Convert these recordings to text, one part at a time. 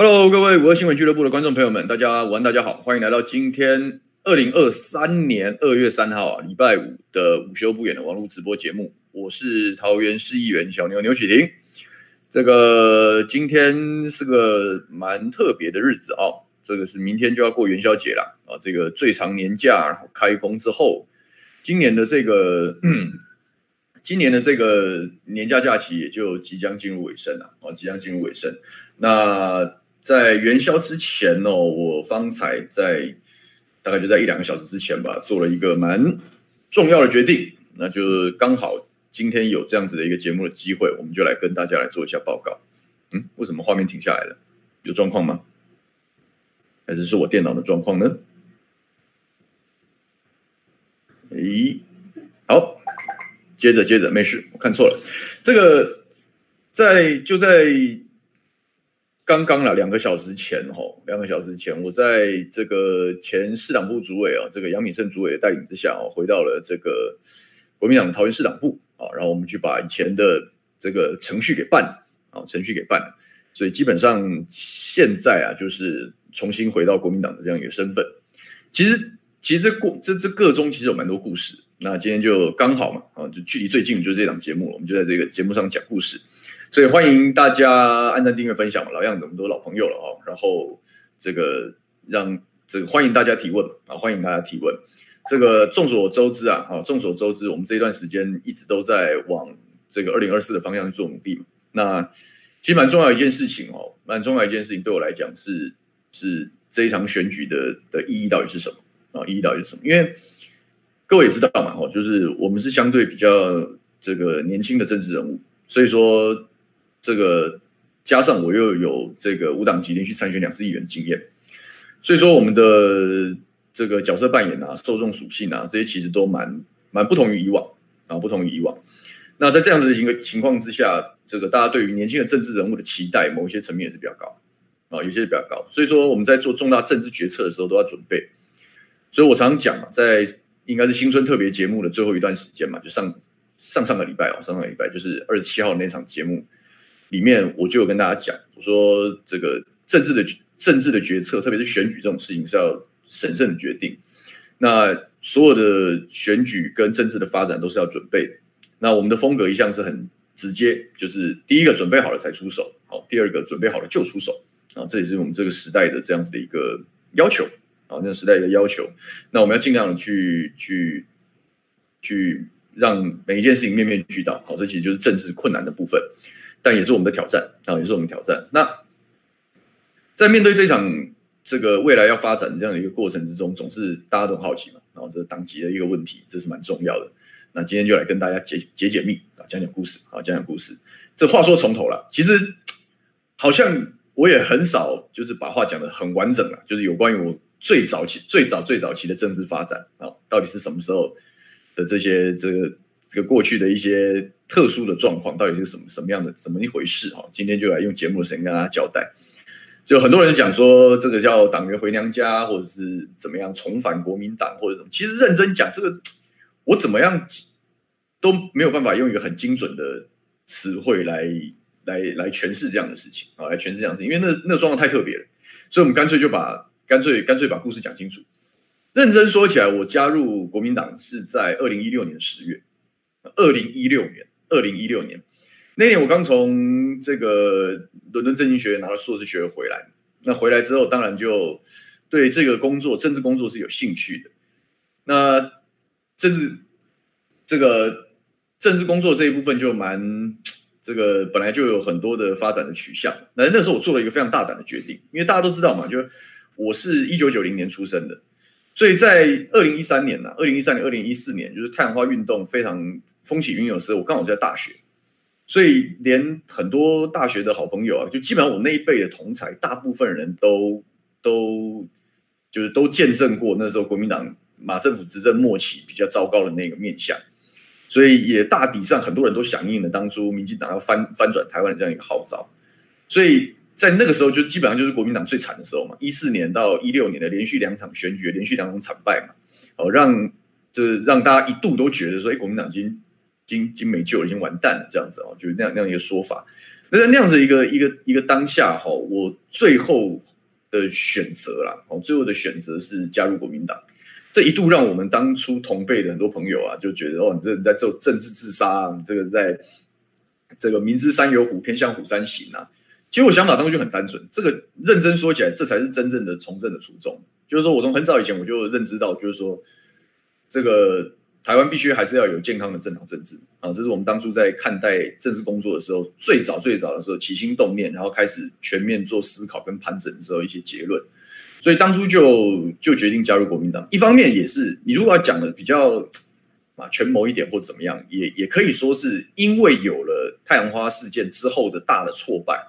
Hello，各位五二新闻俱乐部的观众朋友们，大家午安，大家好，欢迎来到今天二零二三年二月三号啊，礼拜五的午休不远的网络直播节目。我是桃园市议员小牛牛煦庭。这个今天是个蛮特别的日子哦，这个是明天就要过元宵节了啊，这个最长年假，然后开工之后，今年的这个 今年的这个年假假期也就即将进入尾声了啊，即将进入尾声。那在元宵之前呢，我方才在大概就在一两个小时之前吧，做了一个蛮重要的决定，那就刚好今天有这样子的一个节目的机会，我们就来跟大家来做一下报告。嗯，为什么画面停下来了？有状况吗？还是是我电脑的状况呢？诶，好，接着接着，没事，我看错了，这个在就在。刚刚了两个小时前，吼，两个小时前，我在这个前市党部主委啊，这个杨敏胜主委的带领之下，哦，回到了这个国民党桃园市党部啊，然后我们去把以前的这个程序给办啊，程序给办，所以基本上现在啊，就是重新回到国民党的这样一个身份。其实，其实这过这这个中其实有蛮多故事。那今天就刚好嘛，啊，就距离最近就是这档节目了，我们就在这个节目上讲故事。所以欢迎大家按赞、订阅、分享，老样子，我们都是老朋友了哦。然后这个让这个欢迎大家提问啊，欢迎大家提问。这个众所周知啊，啊，众所周知，我们这一段时间一直都在往这个二零二四的方向去做努力。那其实蛮重要一件事情哦，蛮重要一件事情对我来讲是是这一场选举的的意义到底是什么啊？意义到底是什么？因为各位也知道嘛，哦，就是我们是相对比较这个年轻的政治人物，所以说。这个加上我又有这个五党籍连续参选两次议员经验，所以说我们的这个角色扮演啊、受众属性啊这些其实都蛮蛮不同于以往啊，不同于以往。那在这样子的一个情况之下，这个大家对于年轻的政治人物的期待，某一些层面也是比较高啊，有些是比较高。所以说我们在做重大政治决策的时候都要准备。所以我常常讲，在应该是新春特别节目的最后一段时间嘛，就上上上个礼拜哦，上上个礼拜就是二十七号那场节目。里面我就有跟大家讲，我说这个政治的政治的决策，特别是选举这种事情是要审慎的决定。那所有的选举跟政治的发展都是要准备的。那我们的风格一向是很直接，就是第一个准备好了才出手，好，第二个准备好了就出手啊，这也是我们这个时代的这样子的一个要求啊，这个时代的要求。那我们要尽量的去去去让每一件事情面面俱到，好，这其实就是政治困难的部分。但也是我们的挑战啊，也是我们挑战。那在面对这场这个未来要发展的这样的一个过程之中，总是大家都很好奇嘛。然后这是党籍的一个问题，这是蛮重要的。那今天就来跟大家解解解密啊，讲讲故事啊，讲讲故事。这话说从头了，其实好像我也很少就是把话讲得很完整了，就是有关于我最早期、最早、最早期的政治发展啊，到底是什么时候的这些这个。这个过去的一些特殊的状况，到底是什么什么样的怎么一回事？哈，今天就来用节目的时间跟大家交代。就很多人讲说，这个叫党员回娘家，或者是怎么样重返国民党，或者什么。其实认真讲，这个我怎么样都没有办法用一个很精准的词汇来来来诠释这样的事情啊，来诠释这样的事情，因为那那状况太特别了，所以我们干脆就把干脆干脆把故事讲清楚。认真说起来，我加入国民党是在二零一六年十月。二零一六年，二零一六年那年，我刚从这个伦敦政经学院拿到硕士学位回来。那回来之后，当然就对这个工作，政治工作是有兴趣的。那政治这个政治工作这一部分就蛮这个本来就有很多的发展的取向。那那时候我做了一个非常大胆的决定，因为大家都知道嘛，就我是一九九零年出生的，所以在二零一三年呢，二零一三年、二零一四年，就是太阳花运动非常。风起云涌的时候，我刚好在大学，所以连很多大学的好朋友啊，就基本上我那一辈的同侪，大部分人都都就是都见证过那时候国民党马政府执政末期比较糟糕的那个面相，所以也大抵上很多人都响应了当初民进党要翻翻转台湾的这样一个号召，所以在那个时候就基本上就是国民党最惨的时候嘛，一四年到一六年的连续两场选举，连续两场惨败嘛，哦，让就是让大家一度都觉得说，哎，国民党已经。经经没救，已经完蛋了，这样子哦，就是那样那样一个说法。那在那样子一个一个一个当下哈，我最后的选择啦，哦，最后的选择是加入国民党。这一度让我们当初同辈的很多朋友啊，就觉得哦，你这在做政治自杀啊，这个在这个明知山有虎，偏向虎山行啊。其实我想法当初就很单纯，这个认真说起来，这才是真正的从政的初衷。就是说我从很早以前我就认知到，就是说这个台湾必须还是要有健康的政党政治啊，这是我们当初在看待政治工作的时候，最早最早的时候起心动念，然后开始全面做思考跟盘整的时候一些结论。所以当初就就决定加入国民党。一方面也是你如果要讲的比较啊权谋一点或怎么样，也也可以说是因为有了太阳花事件之后的大的挫败。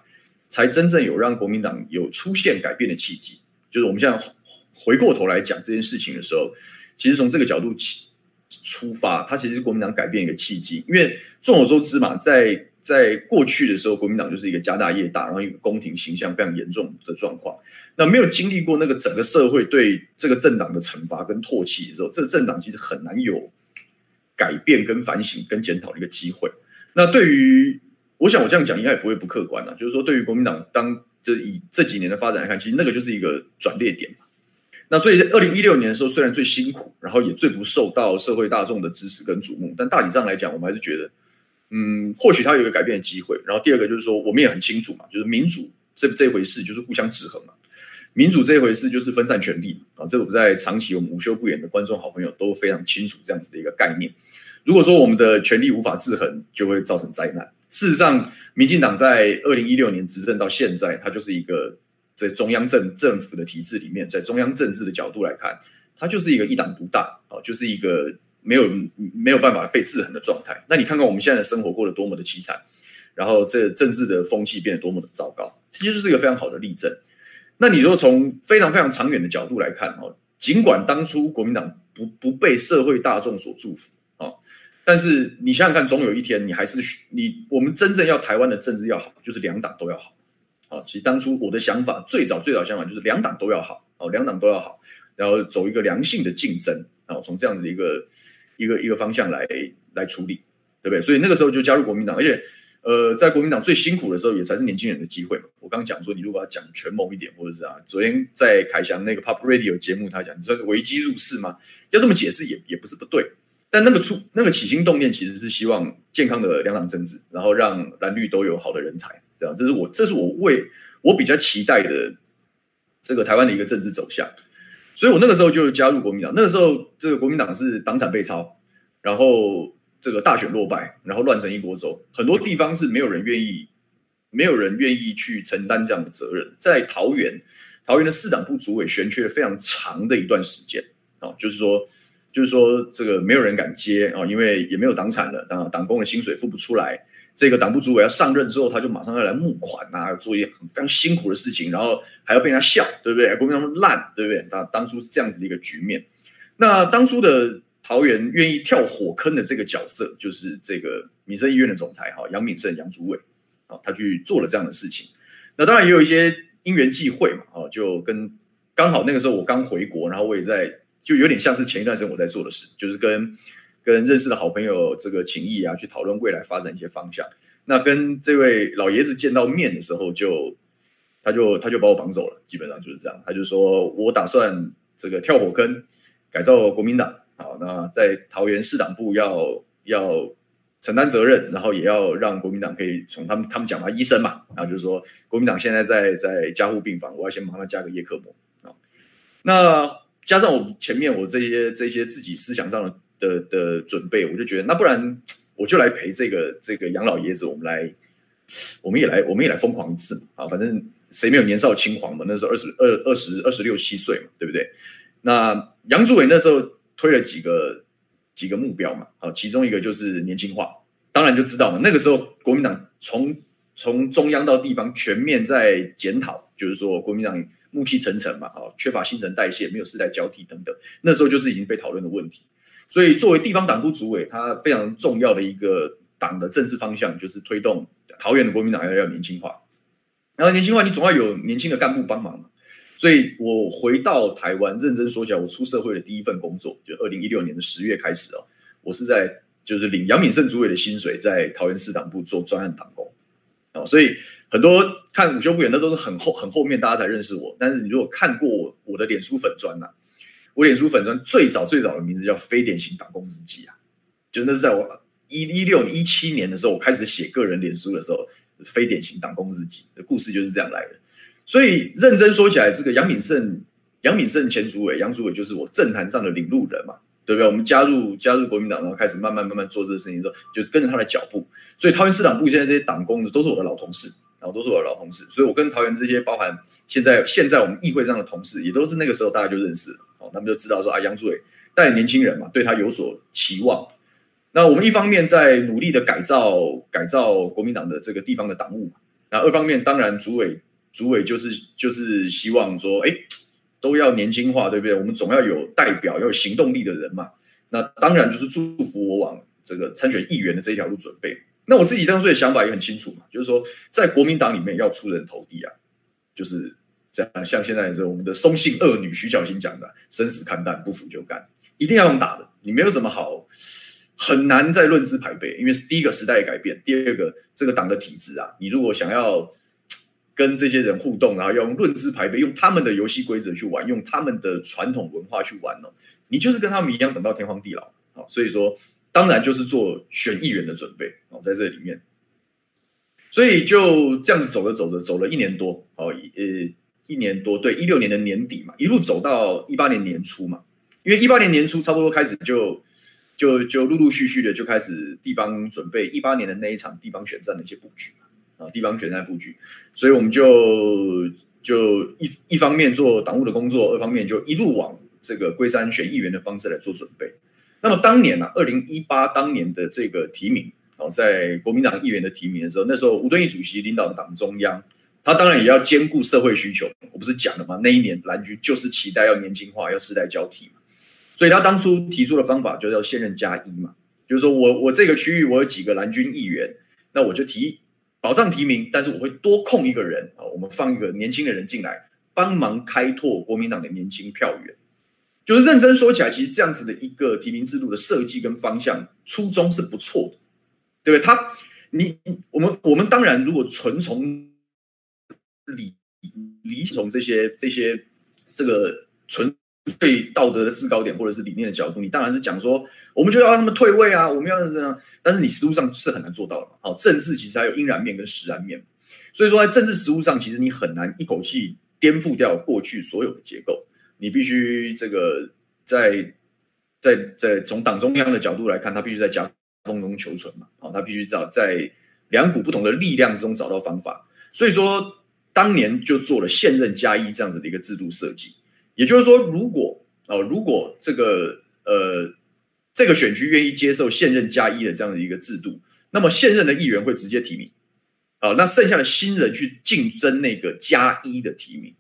才真正有让国民党有出现改变的契机，就是我们现在回过头来讲这件事情的时候，其实从这个角度起出发，它其实是国民党改变一个契机。因为众所周知嘛，在在过去的时候，国民党就是一个家大业大，然后一个宫廷形象非常严重的状况。那没有经历过那个整个社会对这个政党的惩罚跟唾弃的时候，这个政党其实很难有改变跟反省跟检讨的一个机会。那对于我想我这样讲应该也不会不客观了，就是说对于国民党当这以这几年的发展来看，其实那个就是一个转捩点嘛。那所以在二零一六年的时候，虽然最辛苦，然后也最不受到社会大众的支持跟瞩目，但大体上来讲，我们还是觉得，嗯，或许它有一个改变的机会。然后第二个就是说，我们也很清楚嘛，就是民主这这回事就是互相制衡嘛，民主这一回事就是分散权力啊。这个我在长期我们无休不演的观众好朋友都非常清楚这样子的一个概念。如果说我们的权力无法制衡，就会造成灾难。事实上，民进党在二零一六年执政到现在，它就是一个在中央政政府的体制里面，在中央政治的角度来看，它就是一个一党独大啊，就是一个没有没有办法被制衡的状态。那你看看我们现在的生活过得多么的凄惨，然后这政治的风气变得多么的糟糕，其实就是一个非常好的例证。那你说从非常非常长远的角度来看哦，尽管当初国民党不不被社会大众所祝福啊。但是你想想看，总有一天你还是你我们真正要台湾的政治要好，就是两党都要好。啊，其实当初我的想法最早最早想法就是两党都要好，哦，两党都要好，然后走一个良性的竞争，啊，从这样子的一个一个一个方向来来处理，对不对？所以那个时候就加入国民党，而且呃，在国民党最辛苦的时候，也才是年轻人的机会嘛。我刚讲说，你如果要讲权谋一点，或者是啊，昨天在凯翔那个 Pop Radio 节目，他讲你说是危机入市吗？要这么解释也也不是不对。但那个出那个起心动念其实是希望健康的两党政治，然后让蓝绿都有好的人才，这样这是我这是我为我比较期待的这个台湾的一个政治走向，所以我那个时候就加入国民党。那个时候这个国民党是党产被抄，然后这个大选落败，然后乱成一锅粥，很多地方是没有人愿意没有人愿意去承担这样的责任。在桃园，桃园的市长部主委悬缺非常长的一段时间啊，就是说。就是说，这个没有人敢接啊，因为也没有党产了，党党工的薪水付不出来。这个党部主委要上任之后，他就马上要来募款啊，做一些很非常辛苦的事情，然后还要被人家笑，对不对？国民党烂，对不对？当当初是这样子的一个局面。那当初的桃园愿意跳火坑的这个角色，就是这个民生医院的总裁哈杨敏胜杨主委啊，他去做了这样的事情。那当然也有一些因缘际会嘛，啊，就跟刚好那个时候我刚回国，然后我也在。就有点像是前一段时间我在做的事，就是跟跟认识的好朋友这个情谊啊，去讨论未来发展一些方向。那跟这位老爷子见到面的时候就，他就他就把我绑走了，基本上就是这样。他就说我打算这个跳火坑，改造国民党。好，那在桃园市党部要要承担责任，然后也要让国民党可以从他们他们讲嘛，医生嘛，然后就是说国民党现在在在加护病房，我要先帮他加个叶克膜啊。那加上我前面我这些这些自己思想上的的的准备，我就觉得那不然我就来陪这个这个杨老爷子，我们来，我们也来我们也来疯狂一次嘛啊！反正谁没有年少轻狂嘛？那时候二十二二十二十六七岁嘛，对不对？那杨主委那时候推了几个几个目标嘛，啊，其中一个就是年轻化，当然就知道嘛，那个时候国民党从从中央到地方全面在检讨，就是说国民党。暮气沉沉嘛，啊，缺乏新陈代谢，没有世代交替等等，那时候就是已经被讨论的问题。所以，作为地方党部主委，他非常重要的一个党的政治方向，就是推动桃园的国民党要要年轻化。然后，年轻化你总要有年轻的干部帮忙嘛。所以我回到台湾，认真说起来，我出社会的第一份工作，就二零一六年的十月开始哦，我是在就是领杨敏胜主委的薪水，在桃园市党部做专案党工。哦，所以很多看午休不远的都是很后很后面大家才认识我，但是你如果看过我我的脸书粉砖呐、我脸书粉专最早最早的名字叫非典型党工日记啊，就那是在我一一六一七年的时候，我开始写个人脸书的时候，非典型党工日记的故事就是这样来的。所以认真说起来，这个杨敏胜杨敏胜前主委杨主委就是我政坛上的领路人嘛。对不对？我们加入加入国民党，然后开始慢慢慢慢做这个事情的时候，就是跟着他的脚步。所以桃园市党部现在这些党工的都是我的老同事，然后都是我的老同事。所以我跟桃园这些包含现在现在我们议会上的同事，也都是那个时候大家就认识了。哦，他们就知道说啊，杨主委带年轻人嘛，对他有所期望。那我们一方面在努力的改造改造国民党的这个地方的党务，那二方面当然主委主委就是就是希望说，哎。都要年轻化，对不对？我们总要有代表，要有行动力的人嘛。那当然就是祝福我往这个参选议员的这一条路准备。那我自己当初的想法也很清楚嘛，就是说在国民党里面要出人头地啊，就是像现在是我们的松信二女徐巧芯讲的“生死看淡，不服就干”，一定要用打的。你没有什么好，很难再论资排辈，因为第一个时代改变，第二个这个党的体制啊，你如果想要。跟这些人互动，然后要用论资排辈，用他们的游戏规则去玩，用他们的传统文化去玩哦。你就是跟他们一样，等到天荒地老。啊，所以说当然就是做选议员的准备哦，在这里面。所以就这样子走着走着，走了一年多，哦，呃，一年多，对，一六年的年底嘛，一路走到一八年年初嘛。因为一八年年初差不多开始就就就陆陆续续的就开始地方准备一八年的那一场地方选战的一些布局嘛。啊，地方选战布局，所以我们就就一一方面做党务的工作，二方面就一路往这个龟山选议员的方式来做准备。那么当年呢、啊，二零一八当年的这个提名，哦，在国民党议员的提名的时候，那时候吴敦义主席领导的党中央，他当然也要兼顾社会需求。我不是讲了吗？那一年蓝军就是期待要年轻化，要世代交替嘛。所以他当初提出的方法就叫现任加一嘛，就是说我我这个区域我有几个蓝军议员，那我就提。保障提名，但是我会多控一个人啊，我们放一个年轻的人进来，帮忙开拓国民党的年轻票源。就是认真说起来，其实这样子的一个提名制度的设计跟方向初衷是不错的，对不对？他，你我们我们当然如果纯从理理从这些这些这个纯。粹道德的制高点或者是理念的角度，你当然是讲说，我们就要让他们退位啊，我们要这样。但是你实务上是很难做到的嘛。好，政治其实还有阴然面跟实然面，所以说在政治实务上，其实你很难一口气颠覆掉过去所有的结构。你必须这个在在在从党中央的角度来看，他必须在夹缝中求存嘛。好，他必须找在两股不同的力量之中找到方法。所以说，当年就做了现任加一这样子的一个制度设计。也就是说，如果哦，如果这个呃，这个选区愿意接受现任加一的这样的一个制度，那么现任的议员会直接提名，啊，那剩下的新人去竞争那个加一的提名，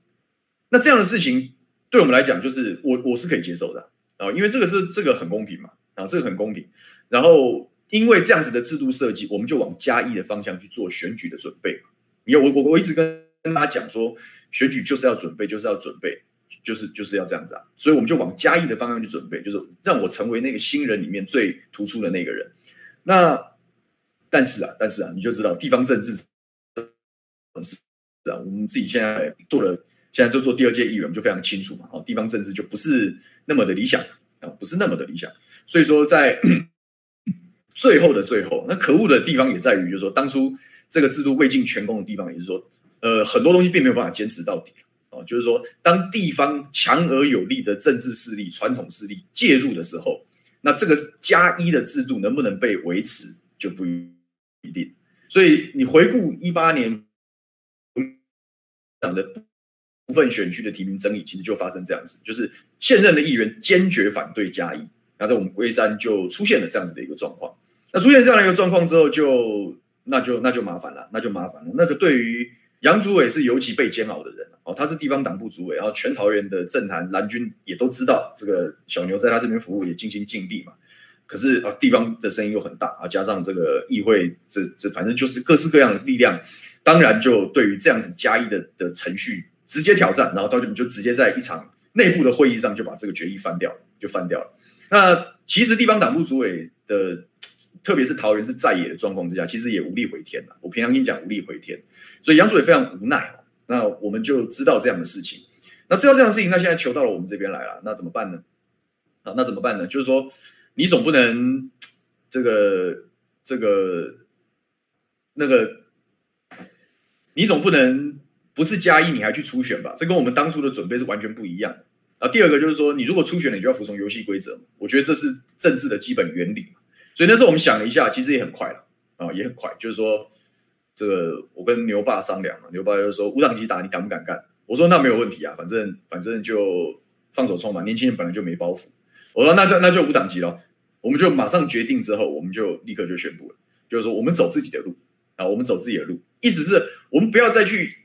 那这样的事情对我们来讲，就是我我是可以接受的啊，因为这个是这个很公平嘛，啊，这个很公平。然后因为这样子的制度设计，我们就往加一的方向去做选举的准备。因为我我我一直跟跟大家讲说，选举就是要准备，就是要准备。就是就是要这样子啊，所以我们就往嘉义的方向去准备，就是让我成为那个新人里面最突出的那个人。那但是啊，但是啊，你就知道地方政治是啊，我们自己现在做了，现在就做第二届议员，就非常清楚嘛。哦，地方政治就不是那么的理想啊，不是那么的理想。所以说，在最后的最后，那可恶的地方也在于，就是说当初这个制度未尽全功的地方，也是说，呃，很多东西并没有办法坚持到底。哦，就是说，当地方强而有力的政治势力、传统势力介入的时候，那这个加一的制度能不能被维持就不一定。所以，你回顾一八年党的部分选区的提名争议，其实就发生这样子，就是现任的议员坚决反对加一，那在我们龟山就出现了这样子的一个状况。那出现这样的一个状况之后，就那就那就麻烦了，那就麻烦了。那个对于杨主委是尤其被煎熬的人。哦，他是地方党部主委，然后全桃园的政坛蓝军也都知道，这个小牛在他这边服务也尽心尽力嘛。可是啊，地方的声音又很大啊，加上这个议会，这这反正就是各式各样的力量，当然就对于这样子加一的的程序直接挑战，然后到就就直接在一场内部的会议上就把这个决议翻掉，就翻掉了。那其实地方党部主委的特别是桃园是在野的状况之下，其实也无力回天了。我平常跟你讲无力回天，所以杨主也非常无奈。那我们就知道这样的事情，那知道这样的事情，那现在球到了我们这边来了，那怎么办呢？啊，那怎么办呢？就是说，你总不能这个这个那个，你总不能不是加一，你还去初选吧？这跟我们当初的准备是完全不一样的。啊，第二个就是说，你如果初选，你就要服从游戏规则。我觉得这是政治的基本原理。所以那时候我们想了一下，其实也很快了啊，也很快。就是说，这个我跟牛爸商量嘛，牛爸就说无党籍打你敢不敢干？我说那没有问题啊，反正反正就放手冲嘛。年轻人本来就没包袱。我说那就那就无党籍了。我们就马上决定之后，我们就立刻就宣布了，就是说我们走自己的路啊，我们走自己的路。意思是我们不要再去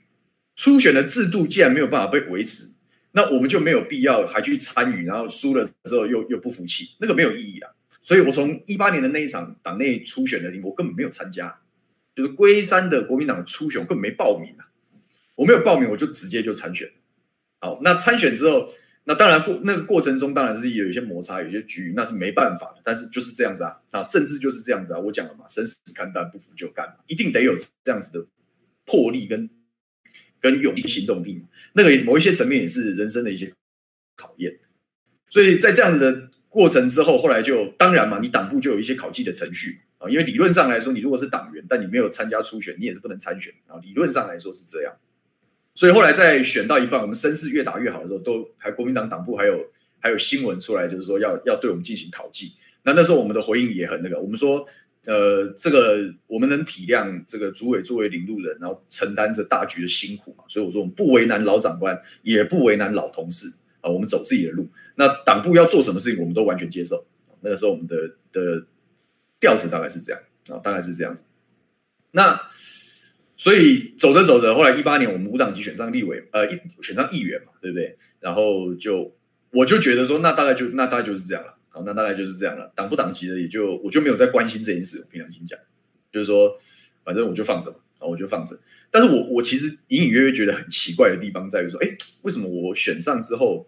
初选的制度，既然没有办法被维持。那我们就没有必要还去参与，然后输了之后又又不服气，那个没有意义啊。所以我从一八年的那一场党内初选的，我根本没有参加，就是龟山的国民党初选，我根本没报名啊。我没有报名，我就直接就参选。好，那参选之后，那当然过那个过程中当然是有一些摩擦，有些局，那是没办法的。但是就是这样子啊，啊，政治就是这样子啊。我讲了嘛，生死看淡，不服就干，一定得有这样子的魄力跟跟勇气行动力。那个某一些层面也是人生的一些考验，所以在这样子的过程之后，后来就当然嘛，你党部就有一些考绩的程序啊，因为理论上来说，你如果是党员，但你没有参加初选，你也是不能参选啊。理论上来说是这样，所以后来在选到一半，我们声势越打越好的时候，都还国民党党部还有还有新闻出来，就是说要要对我们进行考绩。那那时候我们的回应也很那个，我们说。呃，这个我们能体谅这个主委作为领路人，然后承担着大局的辛苦嘛，所以我说我们不为难老长官，也不为难老同事啊，我们走自己的路。那党部要做什么事情，我们都完全接受。那个时候我们的的调子大概是这样啊，大概是这样子。那所以走着走着，后来一八年我们无党籍选上立委，呃，一选上议员嘛，对不对？然后就我就觉得说，那大概就那大概就是这样了。好，那大概就是这样了。党不党籍的，也就我就没有再关心这件事。我平常心讲，就是说，反正我就放着嘛，我就放着。但是我我其实隐隐约约觉得很奇怪的地方在于说，哎，为什么我选上之后，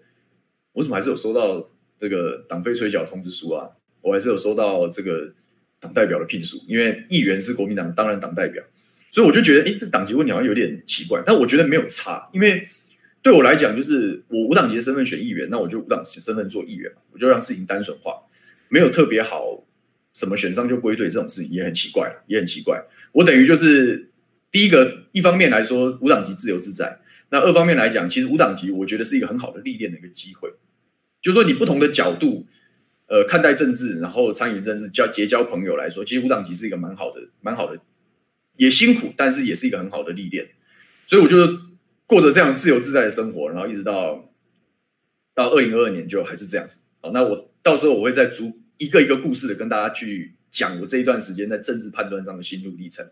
我怎么还是有收到这个党费催缴通知书啊？我还是有收到这个党代表的聘书，因为议员是国民党当然党代表，所以我就觉得，哎，这党籍问题好像有点奇怪。但我觉得没有差，因为。对我来讲，就是我无党籍的身份选议员，那我就无党籍身份做议员，我就让事情单纯化，没有特别好什么选上就归队这种事情也很奇怪，也很奇怪。我等于就是第一个，一方面来说无党籍自由自在，那二方面来讲，其实无党籍我觉得是一个很好的历练的一个机会，就是说你不同的角度，呃，看待政治，然后参与政治，交结交朋友来说，其实无党籍是一个蛮好的，蛮好的，也辛苦，但是也是一个很好的历练，所以我就。过着这样自由自在的生活，然后一直到到二零二二年就还是这样子。好，那我到时候我会再逐一个一个故事的跟大家去讲我这一段时间在政治判断上的心路历程。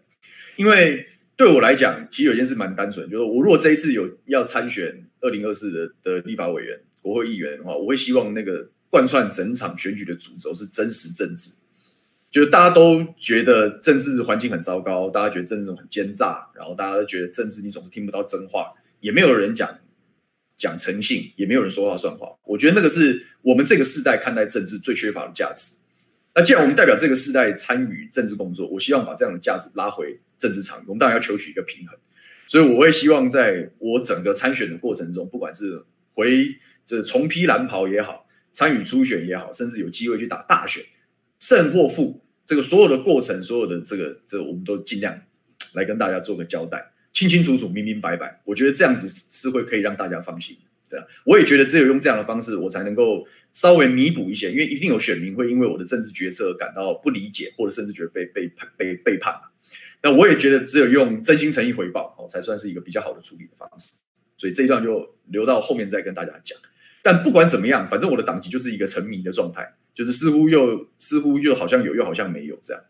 因为对我来讲，其实有件事蛮单纯，就是我如果这一次有要参选二零二四的的立法委员、国会议员的话，我会希望那个贯穿整场选举的主轴是真实政治。就是大家都觉得政治环境很糟糕，大家觉得政治很奸诈，然后大家都觉得政治你总是听不到真话。也没有人讲讲诚信，也没有人说话算话。我觉得那个是我们这个世代看待政治最缺乏的价值。那既然我们代表这个世代参与政治工作，我希望把这样的价值拉回政治场。我们当然要求取一个平衡，所以我会希望在我整个参选的过程中，不管是回这重披蓝袍也好，参与初选也好，甚至有机会去打大选，胜或负，这个所有的过程，所有的这个这个，我们都尽量来跟大家做个交代。清清楚楚、明明白白，我觉得这样子是会可以让大家放心。这样，我也觉得只有用这样的方式，我才能够稍微弥补一些，因为一定有选民会因为我的政治决策感到不理解，或者甚至觉得被被叛、被背叛。那我也觉得只有用真心诚意回报，哦，才算是一个比较好的处理的方式。所以这一段就留到后面再跟大家讲。但不管怎么样，反正我的党籍就是一个沉迷的状态，就是似乎又似乎又好像有，又好像没有这样。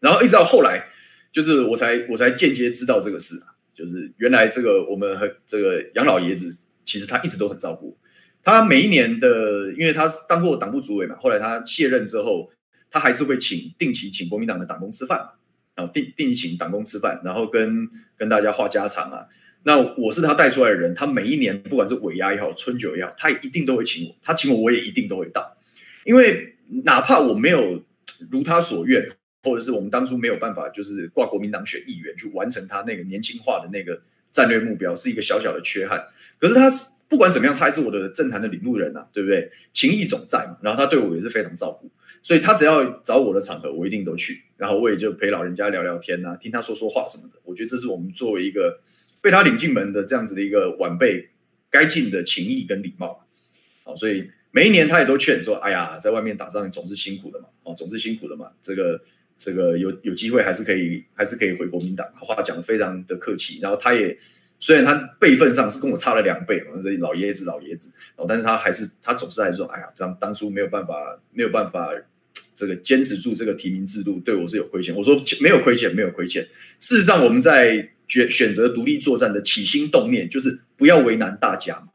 然后一直到后来。就是我才我才间接知道这个事，就是原来这个我们和这个杨老爷子，其实他一直都很照顾他。每一年的，因为他当过党部主委嘛，后来他卸任之后，他还是会请定期请国民党的党工吃饭，然后定定期请党工吃饭，然后跟跟大家话家常啊。那我是他带出来的人，他每一年不管是尾牙也好，春酒也好，他一定都会请我，他请我我也一定都会到，因为哪怕我没有。如他所愿，或者是我们当初没有办法，就是挂国民党选议员去完成他那个年轻化的那个战略目标，是一个小小的缺憾。可是他是不管怎么样，他还是我的政坛的领路人啊，对不对？情谊总在嘛。然后他对我也是非常照顾，所以他只要找我的场合，我一定都去。然后我也就陪老人家聊聊天啊，听他说说话什么的。我觉得这是我们作为一个被他领进门的这样子的一个晚辈该尽的情谊跟礼貌。好，所以每一年他也都劝说：“哎呀，在外面打仗总是辛苦的嘛，哦，总是辛苦的嘛。这个这个有有机会还是可以还是可以回国民党。”话讲得非常的客气，然后他也。虽然他辈分上是跟我差了两倍，所以老爷子老爷子，但是他还是他总是还说，哎呀，这样当初没有办法没有办法这个坚持住这个提名制度，对我是有亏欠。我说没有亏欠，没有亏欠。事实上，我们在选选择独立作战的起心动念，就是不要为难大家。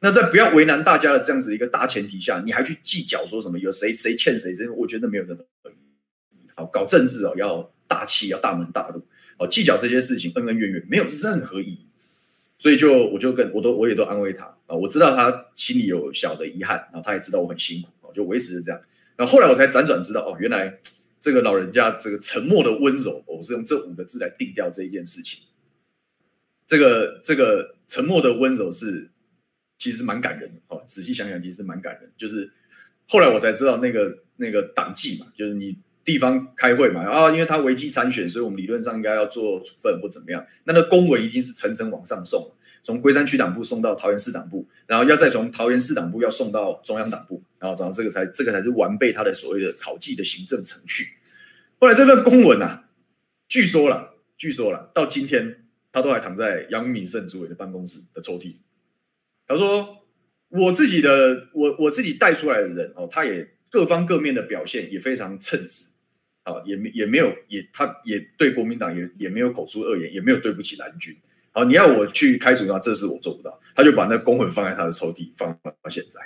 那在不要为难大家的这样子一个大前提下，你还去计较说什么有谁谁欠谁？这我觉得没有任何意义。好，搞政治哦，要大气，要大门大路。哦，计较这些事情，恩恩怨怨，没有任何意义。所以就我就跟我都我也都安慰他啊，我知道他心里有小的遗憾，然后他也知道我很辛苦，就维持是这样。然后后来我才辗转知道，哦，原来这个老人家这个沉默的温柔，我是用这五个字来定调这一件事情。这个这个沉默的温柔是其实蛮感人的，哦，仔细想想其实蛮感人。就是后来我才知道那个那个党纪嘛，就是你。地方开会嘛，啊，因为他违纪参选，所以我们理论上应该要做处分或怎么样。那那公文一定是层层往上送，从龟山区党部送到桃园市党部，然后要再从桃园市党部要送到中央党部，然后然后这个才这个才是完备他的所谓的考绩的行政程序。后来这份公文啊，据说了，据说了，到今天他都还躺在杨敏胜主委的办公室的抽屉。他说：“我自己的，我我自己带出来的人哦，他也各方各面的表现也非常称职。”啊，也没也没有也，他也对国民党也也没有口出恶言，也没有对不起蓝军。好，你要我去开除他，这事我做不到。他就把那公文放在他的抽屉，放到现在。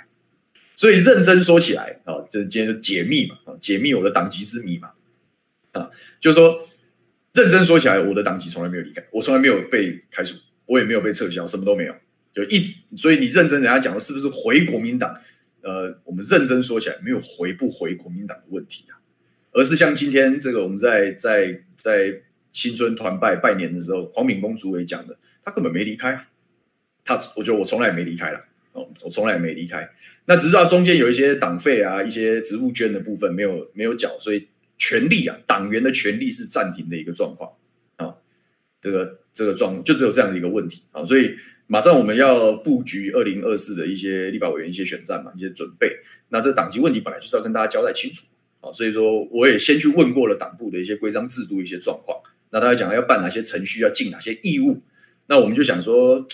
所以认真说起来，啊，这今天就解密嘛，解密我的党籍之谜嘛，啊，就是说认真说起来，我的党籍从来没有离开，我从来没有被开除，我也没有被撤销，什么都没有，就一直。所以你认真人家讲的是不是回国民党？呃，我们认真说起来，没有回不回国民党的问题啊。而是像今天这个我们在在在新春团拜拜年的时候，黄敏公主也讲的，他根本没离开，他我觉得我从来没离开了我从来没离开。那只知道中间有一些党费啊，一些职务捐的部分没有没有缴，所以权力啊，党员的权力是暂停的一个状况啊，这个这个状就只有这样的一个问题啊，所以马上我们要布局二零二四的一些立法委员一些选战嘛，一些准备。那这党籍问题本来就是要跟大家交代清楚。啊，所以说我也先去问过了党部的一些规章制度一些状况。那大家讲要办哪些程序，要尽哪些义务。那我们就想说，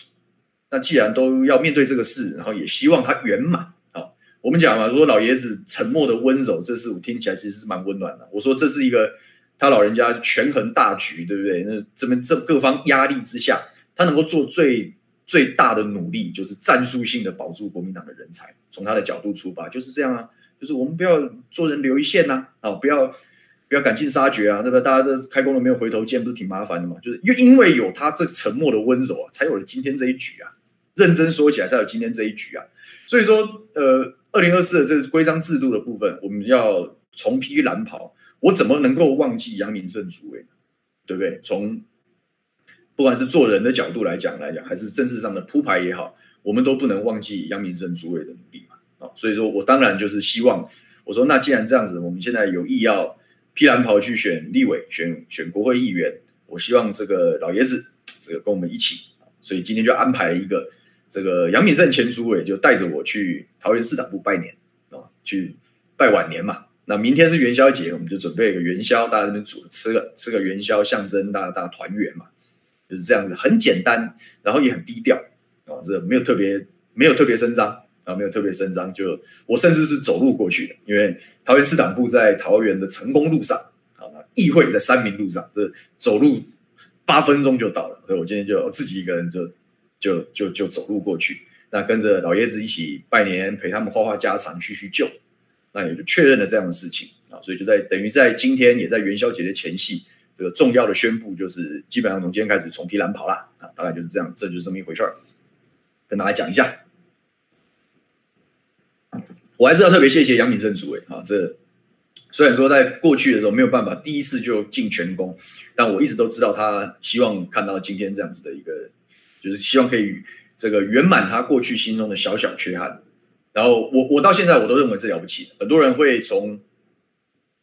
那既然都要面对这个事，然后也希望它圆满。啊，我们讲嘛，说老爷子沉默的温柔，这事我听起来其实是蛮温暖的。我说这是一个他老人家权衡大局，对不对？那这边这各方压力之下，他能够做最最大的努力，就是战术性的保住国民党的人才。从他的角度出发，就是这样啊。就是我们不要做人留一线呐，啊，不要不要赶尽杀绝啊，对吧？大家都开工了没有回头箭，不是挺麻烦的嘛？就是因因为有他这沉默的温柔啊，才有了今天这一局啊。认真说起来，才有今天这一局啊。所以说，呃，二零二四的这个规章制度的部分，我们要重披蓝袍，我怎么能够忘记杨明胜主委？对不对？从不管是做人的角度来讲来讲，还是政治上的铺排也好，我们都不能忘记杨明胜主委的努力嘛。所以说我当然就是希望，我说那既然这样子，我们现在有意要披蓝袍去选立委、选选国会议员，我希望这个老爷子这个跟我们一起，所以今天就安排一个这个杨敏胜前主委就带着我去桃园市党部拜年啊，去拜晚年嘛。那明天是元宵节，我们就准备一个元宵，大家这边煮吃个吃个元宵，象征大家大家团圆嘛，就是这样子，很简单，然后也很低调啊，这没有特别没有特别声张。啊，没有特别声张，就我甚至是走路过去的，因为桃园市党部在桃园的成功路上，啊，议会在三民路上，这走路八分钟就到了，所以我今天就我自己一个人就就就就走路过去，那跟着老爷子一起拜年，陪他们话话家常，叙叙旧，那也就确认了这样的事情。啊，所以就在等于在今天也在元宵节的前夕，这个重要的宣布就是基本上从今天开始重披蓝袍啦，啊，大概就是这样，这就是这么一回事儿，跟大家讲一下。我还是要特别谢谢杨敏胜主委啊，这虽然说在过去的时候没有办法第一次就进全攻，但我一直都知道他希望看到今天这样子的一个，就是希望可以这个圆满他过去心中的小小缺憾。然后我我到现在我都认为是了不起的。很多人会从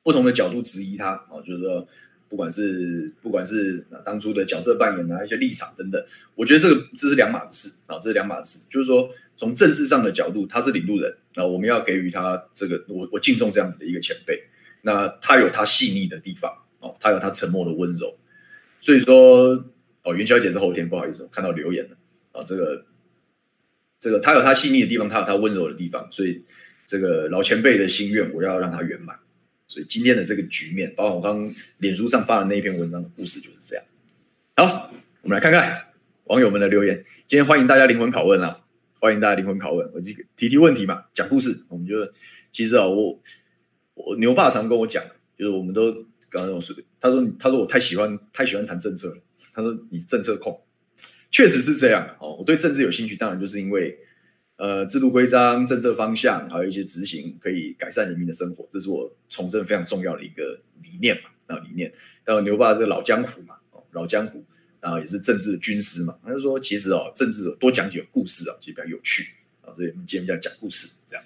不同的角度质疑他啊，就是说不管是不管是当初的角色扮演啊，一些立场等等，我觉得这个这是两码子事啊，这是两码子事。就是说从政治上的角度，他是领路人，那我们要给予他这个我我敬重这样子的一个前辈。那他有他细腻的地方哦，他有他沉默的温柔，所以说哦，元宵节是后天，不好意思，我看到留言了啊，这个这个他有他细腻的地方，他有他温柔的地方，所以这个老前辈的心愿，我要让他圆满。所以今天的这个局面，包括我刚刚脸书上发的那一篇文章的故事就是这样。好，我们来看看网友们的留言。今天欢迎大家灵魂拷问啊，欢迎大家灵魂拷问，我这个提提问题嘛，讲故事，我们就其实啊，我。我牛爸常跟我讲，就是我们都刚刚我说，他说他说我太喜欢太喜欢谈政策了。他说你政策控，确实是这样哦。我对政治有兴趣，当然就是因为呃制度规章、政策方向，还有一些执行可以改善人民的生活，这是我从政非常重要的一个理念嘛。啊，理念。然后牛爸这个老江湖嘛，哦，老江湖，然后也是政治军师嘛。他就说，其实哦，政治多讲几个故事啊，其实比较有趣啊。所以我们今天讲讲故事，这样。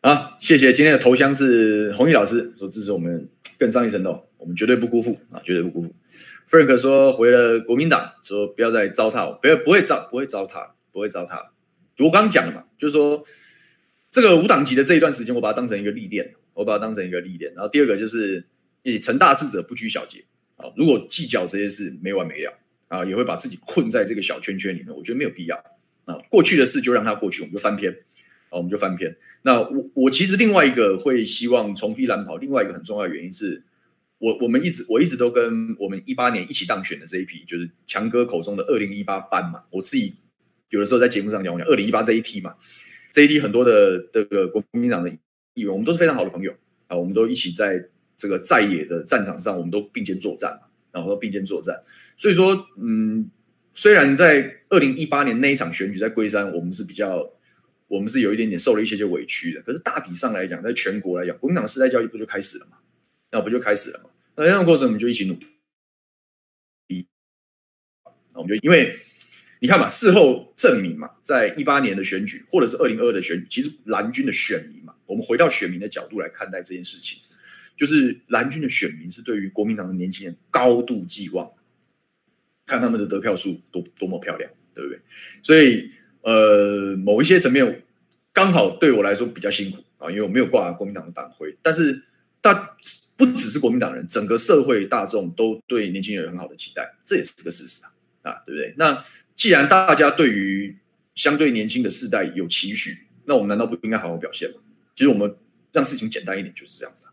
啊，谢谢今天的头像是弘毅老师说支持我们更上一层楼，我们绝对不辜负啊，绝对不辜负。Frank 说回了国民党，说不要再糟蹋我，不要不会糟不会糟蹋，不会糟蹋。我刚刚讲了嘛，就是说这个无党籍的这一段时间，我把它当成一个历练，我把它当成一个历练。然后第二个就是以成大事者不拘小节啊，如果计较这些事没完没了啊，也会把自己困在这个小圈圈里面，我觉得没有必要啊。过去的事就让它过去，我们就翻篇。啊，我们就翻篇。那我我其实另外一个会希望重披蓝袍，另外一个很重要的原因是，我我们一直我一直都跟我们一八年一起当选的这一批，就是强哥口中的二零一八班嘛。我自己有的时候在节目上讲，我讲二零一八这一批嘛，这一批很多的这个国民党的议员，我们都是非常好的朋友啊，我们都一起在这个在野的战场上，我们都并肩作战嘛，然后都并肩作战。所以说，嗯，虽然在二零一八年那一场选举在龟山，我们是比较。我们是有一点点受了一些些委屈的，可是大体上来讲，在全国来讲，国民党的世代教育不就开始了吗？那不就开始了吗？那这样的过程，我们就一起努力。那我们就因为你看嘛，事后证明嘛，在一八年的选举，或者是二零二二的选举，其实蓝军的选民嘛，我们回到选民的角度来看待这件事情，就是蓝军的选民是对于国民党的年轻人高度寄望，看他们的得票数多多么漂亮，对不对？所以。呃，某一些层面刚好对我来说比较辛苦啊，因为我没有挂国民党的党徽。但是，大不只是国民党人，整个社会大众都对年轻人有很好的期待，这也是个事实啊，啊，对不对？那既然大家对于相对年轻的世代有期许，那我们难道不应该好好表现吗？其实我们让事情简单一点，就是这样子啊。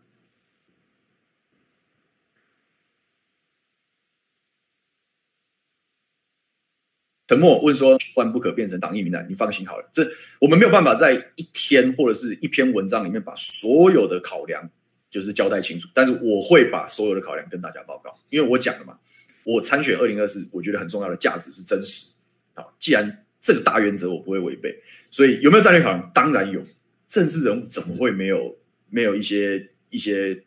沉默问说：“万不可变成党意名单，你放心好了。这我们没有办法在一天或者是一篇文章里面把所有的考量就是交代清楚。但是我会把所有的考量跟大家报告，因为我讲了嘛，我参选二零二四，我觉得很重要的价值是真实。好，既然这个大原则我不会违背，所以有没有战略考量？当然有。政治人物怎么会没有没有一些一些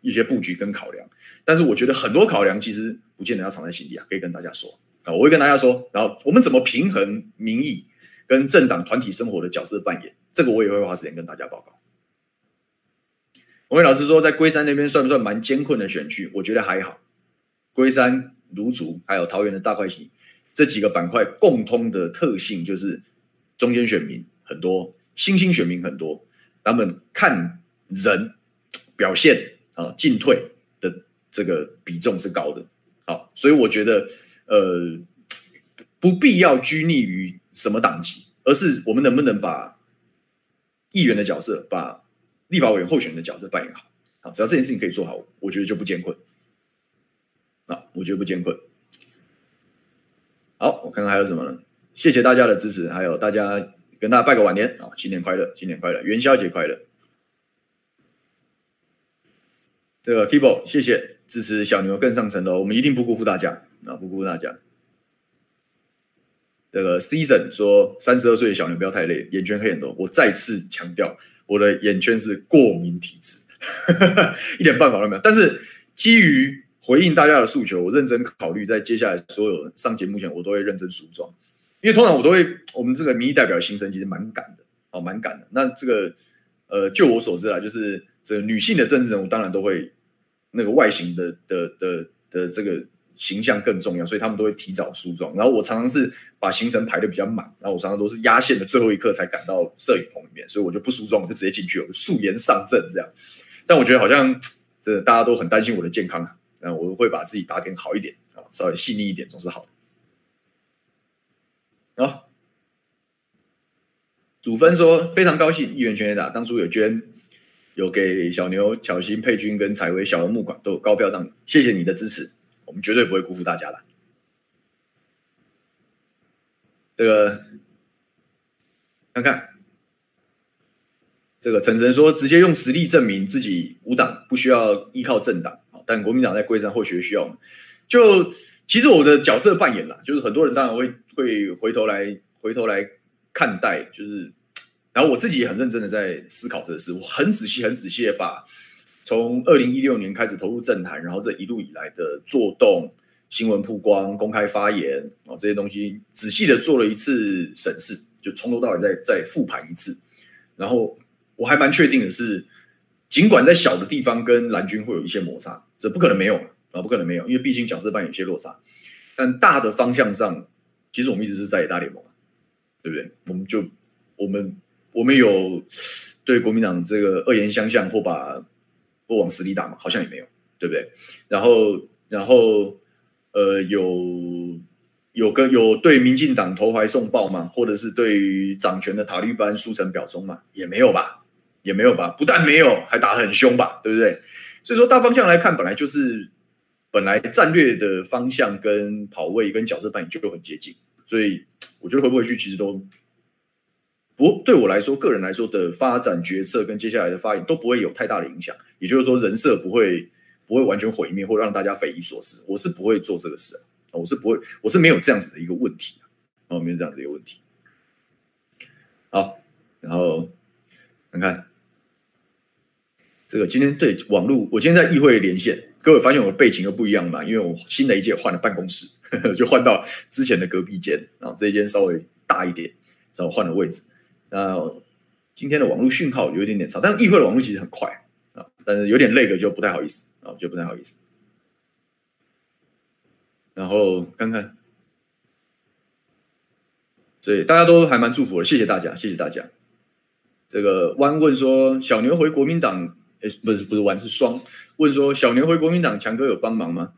一些布局跟考量？但是我觉得很多考量其实不见得要藏在心底啊，可以跟大家说。”我会跟大家说，然后我们怎么平衡民意跟政党团体生活的角色扮演，这个我也会花时间跟大家报告。洪伟老师说，在龟山那边算不算蛮艰困的选区？我觉得还好。龟山、芦竹还有桃园的大块型这几个板块共通的特性就是中间选民很多，新兴选民很多，他们看人表现啊进退的这个比重是高的。好，所以我觉得。呃，不必要拘泥于什么党籍，而是我们能不能把议员的角色、把立法委员候选人的角色扮演好。啊，只要这件事情可以做好，我觉得就不艰困。啊，我觉得不艰困。好，我看看还有什么呢？谢谢大家的支持，还有大家跟大家拜个晚年啊，新年快乐，新年快乐，元宵节快乐。这个 Kibo，谢谢支持小牛更上层楼，我们一定不辜负大家。啊，不辜负大家。这个 Season 说，三十二岁的小牛不要太累，眼圈黑很多。我再次强调，我的眼圈是过敏体质，一点办法都没有。但是基于回应大家的诉求，我认真考虑，在接下来所有上节目前，我都会认真梳妆，因为通常我都会，我们这个民意代表行程其实蛮赶的，哦，蛮赶的。那这个，呃，就我所知啊，就是这个女性的政治人物，当然都会那个外形的的的，的这个形象更重要，所以他们都会提早梳妆。然后我常常是把行程排得比较满，然后我常常都是压线的最后一刻才赶到摄影棚里面，所以我就不梳妆，我就直接进去，我就素颜上阵这样。但我觉得好像这大家都很担心我的健康啊。那我会把自己打点好一点啊，稍微细腻一点总是好的。好，祖芬说非常高兴，议员全垒打，当初有捐，有给小牛、巧心、佩君跟采薇小额募款都有高票当，谢谢你的支持，我们绝对不会辜负大家的。这个看看，这个陈神说直接用实力证明自己无党，不需要依靠政党。但国民党在规上或许需要，就其实我的角色扮演啦，就是很多人当然会会回头来回头来看待，就是然后我自己也很认真的在思考这个事，我很仔细很仔细的把从二零一六年开始投入政坛，然后这一路以来的作动、新闻曝光、公开发言啊这些东西仔细的做了一次审视，就从头到尾再再复盘一次，然后我还蛮确定的是，尽管在小的地方跟蓝军会有一些摩擦。这不可能没有啊，不可能没有，因为毕竟角色扮演有些落差。但大的方向上，其实我们一直是在野大联盟，对不对？我们就我们我们有对国民党这个恶言相向或把不往死里打嘛？好像也没有，对不对？然后然后呃，有有跟有对民进党投怀送抱嘛？或者是对于掌权的塔利班书成表忠嘛？也没有吧？也没有吧？不但没有，还打得很凶吧？对不对？所以说大方向来看，本来就是本来战略的方向跟跑位跟角色扮演就很接近，所以我觉得回不回去其实都不对我来说，个人来说的发展决策跟接下来的发言都不会有太大的影响。也就是说，人设不会不会完全毁灭或让大家匪夷所思。我是不会做这个事啊，我是不会，我是没有这样子的一个问题啊，没有这样子的一个问题。好，然后看看。这个今天对网络，我今天在议会连线，各位发现我的背景又不一样嘛？因为我新的一届换了办公室，就换到之前的隔壁间，然后这一间稍微大一点，然后换了位置。那今天的网络讯号有一点点差，但议会的网络其实很快啊，但是有点累的就不太好意思啊，就不太好意思。然后看看，所以大家都还蛮祝福的，谢谢大家，谢谢大家。这个弯问说，小牛回国民党。诶，不是不是弯是双问说小牛回国民党强哥有帮忙吗？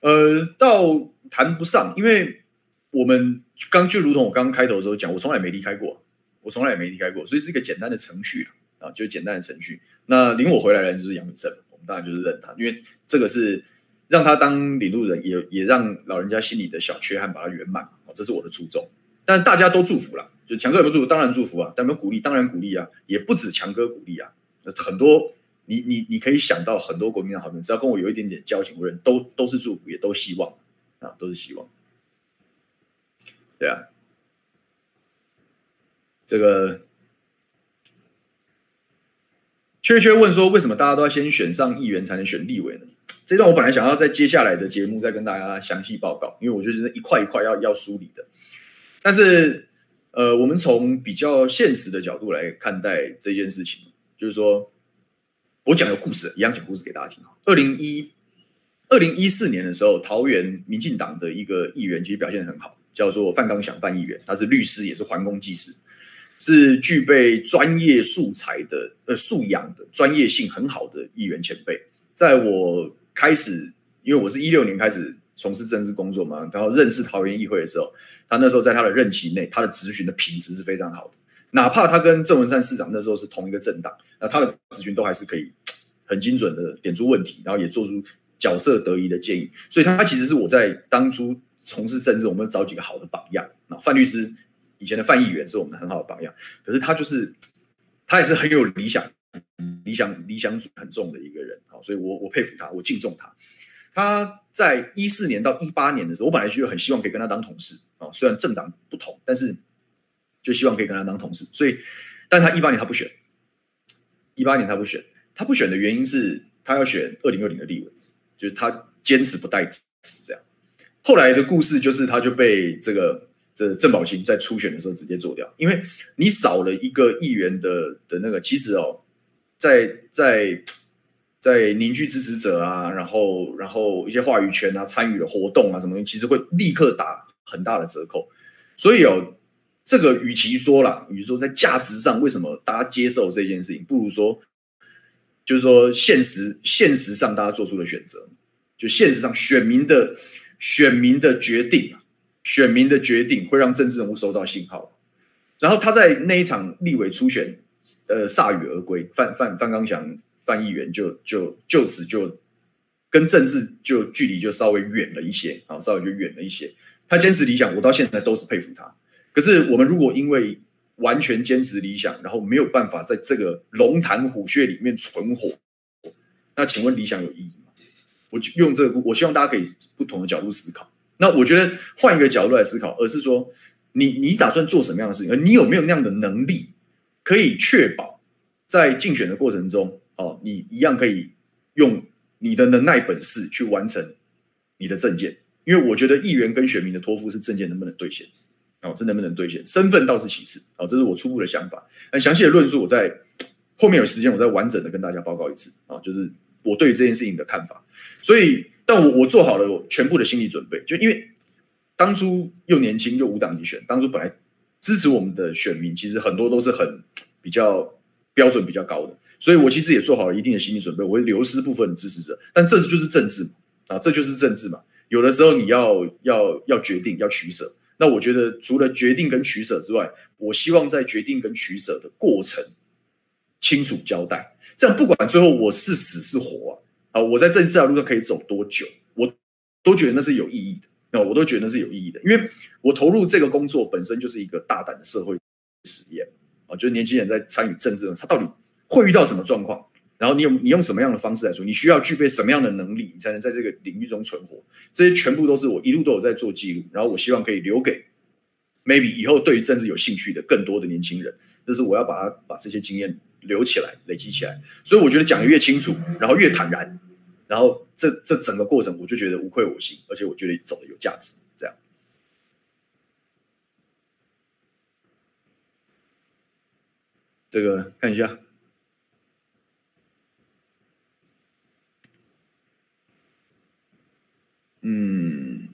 呃，倒谈不上，因为我们刚就如同我刚刚开头的时候讲，我从来没离开过，我从来也没离开过，所以是一个简单的程序啊，就是简单的程序。那领我回来的人就是杨敏胜，我们当然就是认他，因为这个是让他当领路人，也也让老人家心里的小缺憾把它圆满啊，这是我的初衷。但大家都祝福了，就强哥有没有祝福？当然祝福啊，但有没有鼓励？当然鼓励啊，也不止强哥鼓励啊，很多。你你你可以想到很多国民党好人，只要跟我有一点点交情的人都都是祝福，也都希望啊，都是希望。对啊，这个缺缺问说，为什么大家都要先选上议员才能选立委呢？这段我本来想要在接下来的节目再跟大家详细报告，因为我觉得一块一块要要梳理的。但是呃，我们从比较现实的角度来看待这件事情，就是说。我讲个故事，一样讲故事给大家听。二零一二零一四年的时候，桃园民进党的一个议员其实表现得很好，叫做范刚祥范议员，他是律师，也是环工技师，是具备专业素材的呃素养的专业性很好的议员前辈。在我开始，因为我是一六年开始从事政治工作嘛，然后认识桃园议会的时候，他那时候在他的任期内，他的质询的品质是非常好的。哪怕他跟郑文灿市长那时候是同一个政党，那他的质询都还是可以很精准的点出问题，然后也做出角色得宜的建议。所以，他其实是我在当初从事政治，我们找几个好的榜样。那范律师以前的范议员是我们很好的榜样，可是他就是他也是很有理想、理想、理想主很重的一个人。好，所以我我佩服他，我敬重他。他在一四年到一八年的时候，我本来就很希望可以跟他当同事啊，虽然政党不同，但是。就希望可以跟他当同事，所以，但他一八年他不选，一八年他不选，他不选的原因是他要选二零二零的立委，就是他坚持不带纸这样。后来的故事就是他就被这个这郑宝清在初选的时候直接做掉，因为你少了一个议员的的那个，其实哦，在在在凝聚支持者啊，然后然后一些话语权啊，参与的活动啊什么东西，其实会立刻打很大的折扣，所以哦。这个与其说啦，与其说在价值上为什么大家接受这件事情，不如说，就是说现实现实上大家做出的选择，就现实上选民的选民的决定，选民的决定会让政治人物收到信号，然后他在那一场立委初选，呃，铩羽而归，范范范刚强范议员就就就此就跟政治就距离就稍微远了一些啊，稍微就远了一些。他坚持理想，我到现在都是佩服他。可是，我们如果因为完全坚持理想，然后没有办法在这个龙潭虎穴里面存活，那请问理想有意义吗？我就用这个，我希望大家可以不同的角度思考。那我觉得换一个角度来思考，而是说，你你打算做什么样的事情？而你有没有那样的能力，可以确保在竞选的过程中，哦，你一样可以用你的能耐本事去完成你的政见？因为我觉得议员跟选民的托付是政见能不能兑现。哦，这能不能兑现？身份倒是其次。哦，这是我初步的想法。很详细的论述，我在后面有时间，我再完整的跟大家报告一次。啊，就是我对这件事情的看法。所以，但我我做好了全部的心理准备。就因为当初又年轻又无党籍选，当初本来支持我们的选民，其实很多都是很比较标准比较高的。所以我其实也做好了一定的心理准备，我会流失部分的支持者。但这就是政治嘛，啊，这就是政治嘛。有的时候你要要要决定，要取舍。那我觉得，除了决定跟取舍之外，我希望在决定跟取舍的过程清楚交代。这样不管最后我是死是活啊，啊，我在政治这条路上可以走多久，我都觉得那是有意义的。那我都觉得那是有意义的，因为我投入这个工作本身就是一个大胆的社会实验啊，就是年轻人在参与政治，他到底会遇到什么状况？然后你用你用什么样的方式来说？你需要具备什么样的能力，你才能在这个领域中存活？这些全部都是我一路都有在做记录，然后我希望可以留给 maybe 以后对于政治有兴趣的更多的年轻人。就是我要把它把这些经验留起来、累积起来。所以我觉得讲的越清楚，然后越坦然，然后这这整个过程我就觉得无愧我心，而且我觉得走的有价值。这样，这个看一下。嗯，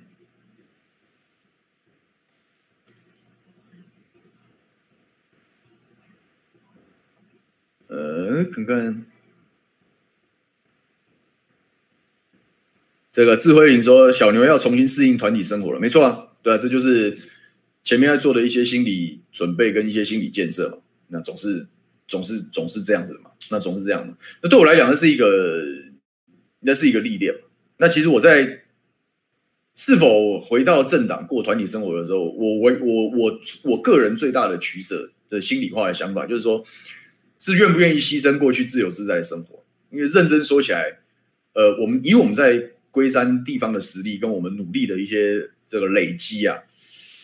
呃，看看这个智慧林说，小牛要重新适应团体生活了，没错啊，对啊，这就是前面要做的一些心理准备跟一些心理建设嘛。那总是总是总是这样子的嘛，那总是这样的。那对我来讲，那是一个那是一个历练嘛。那其实我在。是否回到政党过团体生活的时候，我我我我我个人最大的取舍的心里话的想法，就是说，是愿不愿意牺牲过去自由自在的生活？因为认真说起来，呃，我们以我们在龟山地方的实力跟我们努力的一些这个累积啊，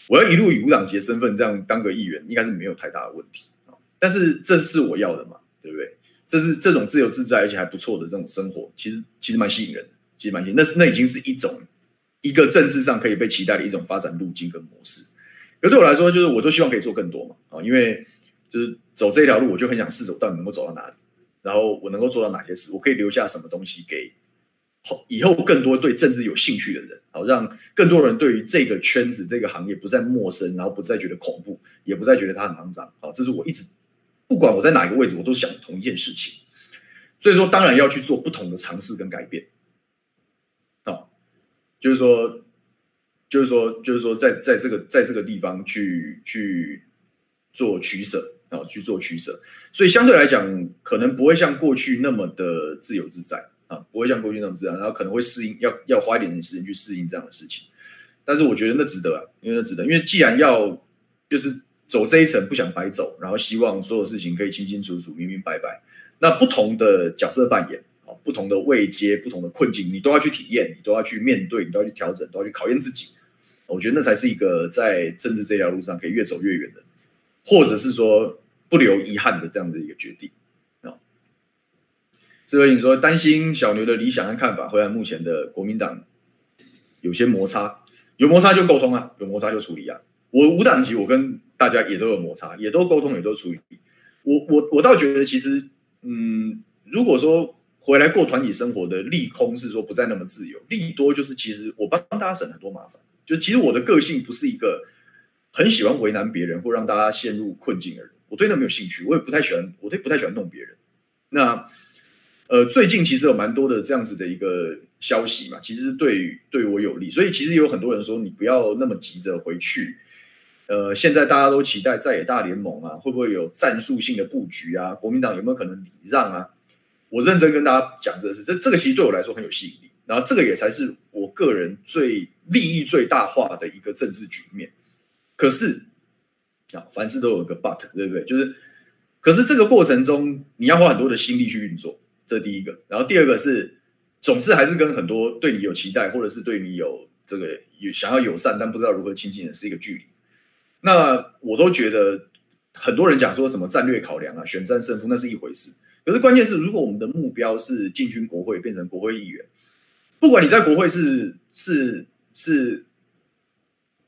我要一路以无党籍身份这样当个议员，应该是没有太大的问题。但是这是我要的嘛，对不对？这是这种自由自在而且还不错的这种生活，其实其实蛮吸引人的，其实蛮吸引。那那已经是一种。一个政治上可以被期待的一种发展路径跟模式，可对我来说，就是我都希望可以做更多嘛啊，因为就是走这条路，我就很想试着我到底能够走到哪里，然后我能够做到哪些事，我可以留下什么东西给以后更多对政治有兴趣的人，好让更多人对于这个圈子这个行业不再陌生，然后不再觉得恐怖，也不再觉得它很肮脏。好，这是我一直不管我在哪一个位置，我都想同一件事情，所以说当然要去做不同的尝试跟改变。好就是说，就是说，就是说在，在在这个在这个地方去去做取舍啊，去做取舍，所以相对来讲，可能不会像过去那么的自由自在啊，不会像过去那么自然，然后可能会适应，要要花一点点时间去适应这样的事情。但是我觉得那值得啊，因为那值得，因为既然要就是走这一层，不想白走，然后希望所有事情可以清清楚楚、明明白白，那不同的角色扮演。啊不同的位阶，不同的困境，你都要去体验，你都要去面对，你都要去调整，都要去考验自己。我觉得那才是一个在政治这条路上可以越走越远的，或者是说不留遗憾的这样子一个决定。这位你说担心小牛的理想和看法，回来目前的国民党有些摩擦，有摩擦就沟通啊，有摩擦就处理啊。我五党籍，我跟大家也都有摩擦，也都沟通，也都处理。我我我倒觉得，其实，嗯，如果说回来过团体生活的利空是说不再那么自由，利多就是其实我帮大家省很多麻烦。就其实我的个性不是一个很喜欢为难别人或让大家陷入困境的人，我对那没有兴趣，我也不太喜欢，我对不太喜欢弄别人。那呃，最近其实有蛮多的这样子的一个消息嘛，其实对对我有利，所以其实有很多人说你不要那么急着回去。呃，现在大家都期待在野大联盟啊，会不会有战术性的布局啊？国民党有没有可能礼让啊？我认真跟大家讲这个事，这这个其实对我来说很有吸引力，然后这个也才是我个人最利益最大化的一个政治局面。可是啊，凡事都有个 but，对不对？就是，可是这个过程中你要花很多的心力去运作。这第一个，然后第二个是，总是还是跟很多对你有期待，或者是对你有这个有想要友善，但不知道如何亲近的是一个距离。那我都觉得很多人讲说什么战略考量啊，选战胜负那是一回事。可是关键是，如果我们的目标是进军国会，变成国会议员，不管你在国会是是是，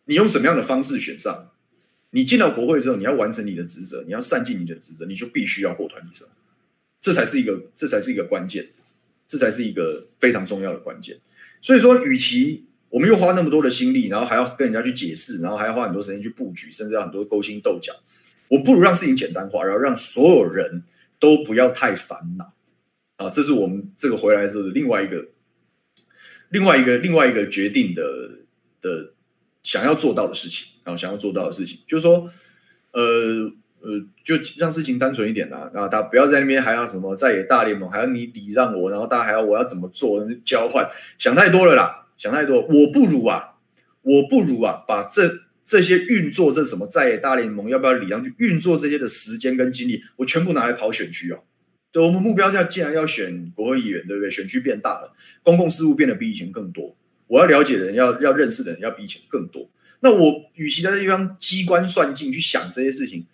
你用什么样的方式选上，你进到国会之后，你要完成你的职责，你要善尽你的职责，你就必须要过团体生。这才是一个，这才是一个关键，这才是一个非常重要的关键。所以说，与其我们又花那么多的心力，然后还要跟人家去解释，然后还要花很多时间去布局，甚至要很多勾心斗角，我不如让事情简单化，然后让所有人都不要太烦恼啊！这是我们这个回来是另外一个、另外一个、另外一个决定的的想要做到的事情然啊，想要做到的事情，就是说，呃。呃，就让事情单纯一点啦，啊，大家不要在那边还要什么在野大联盟，还要你礼让我，然后大家还要我要怎么做交换，想太多了啦，想太多。我不如啊，我不如啊，把这这些运作这什么在野大联盟要不要礼让去运作这些的时间跟精力，我全部拿来跑选区哦。对，我们目标要既然要选国会议员，对不对？选区变大了，公共事务变得比以前更多，我要了解的人，要要认识的人，要比以前更多。那我与其在这地方机关算尽去想这些事情。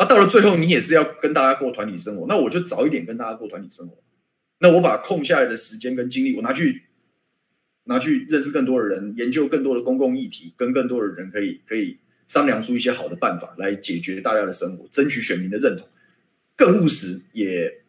啊，到了最后，你也是要跟大家过团体生活，那我就早一点跟大家过团体生活。那我把空下来的时间跟精力，我拿去拿去认识更多的人，研究更多的公共议题，跟更多的人可以可以商量出一些好的办法来解决大家的生活，争取选民的认同，更务实也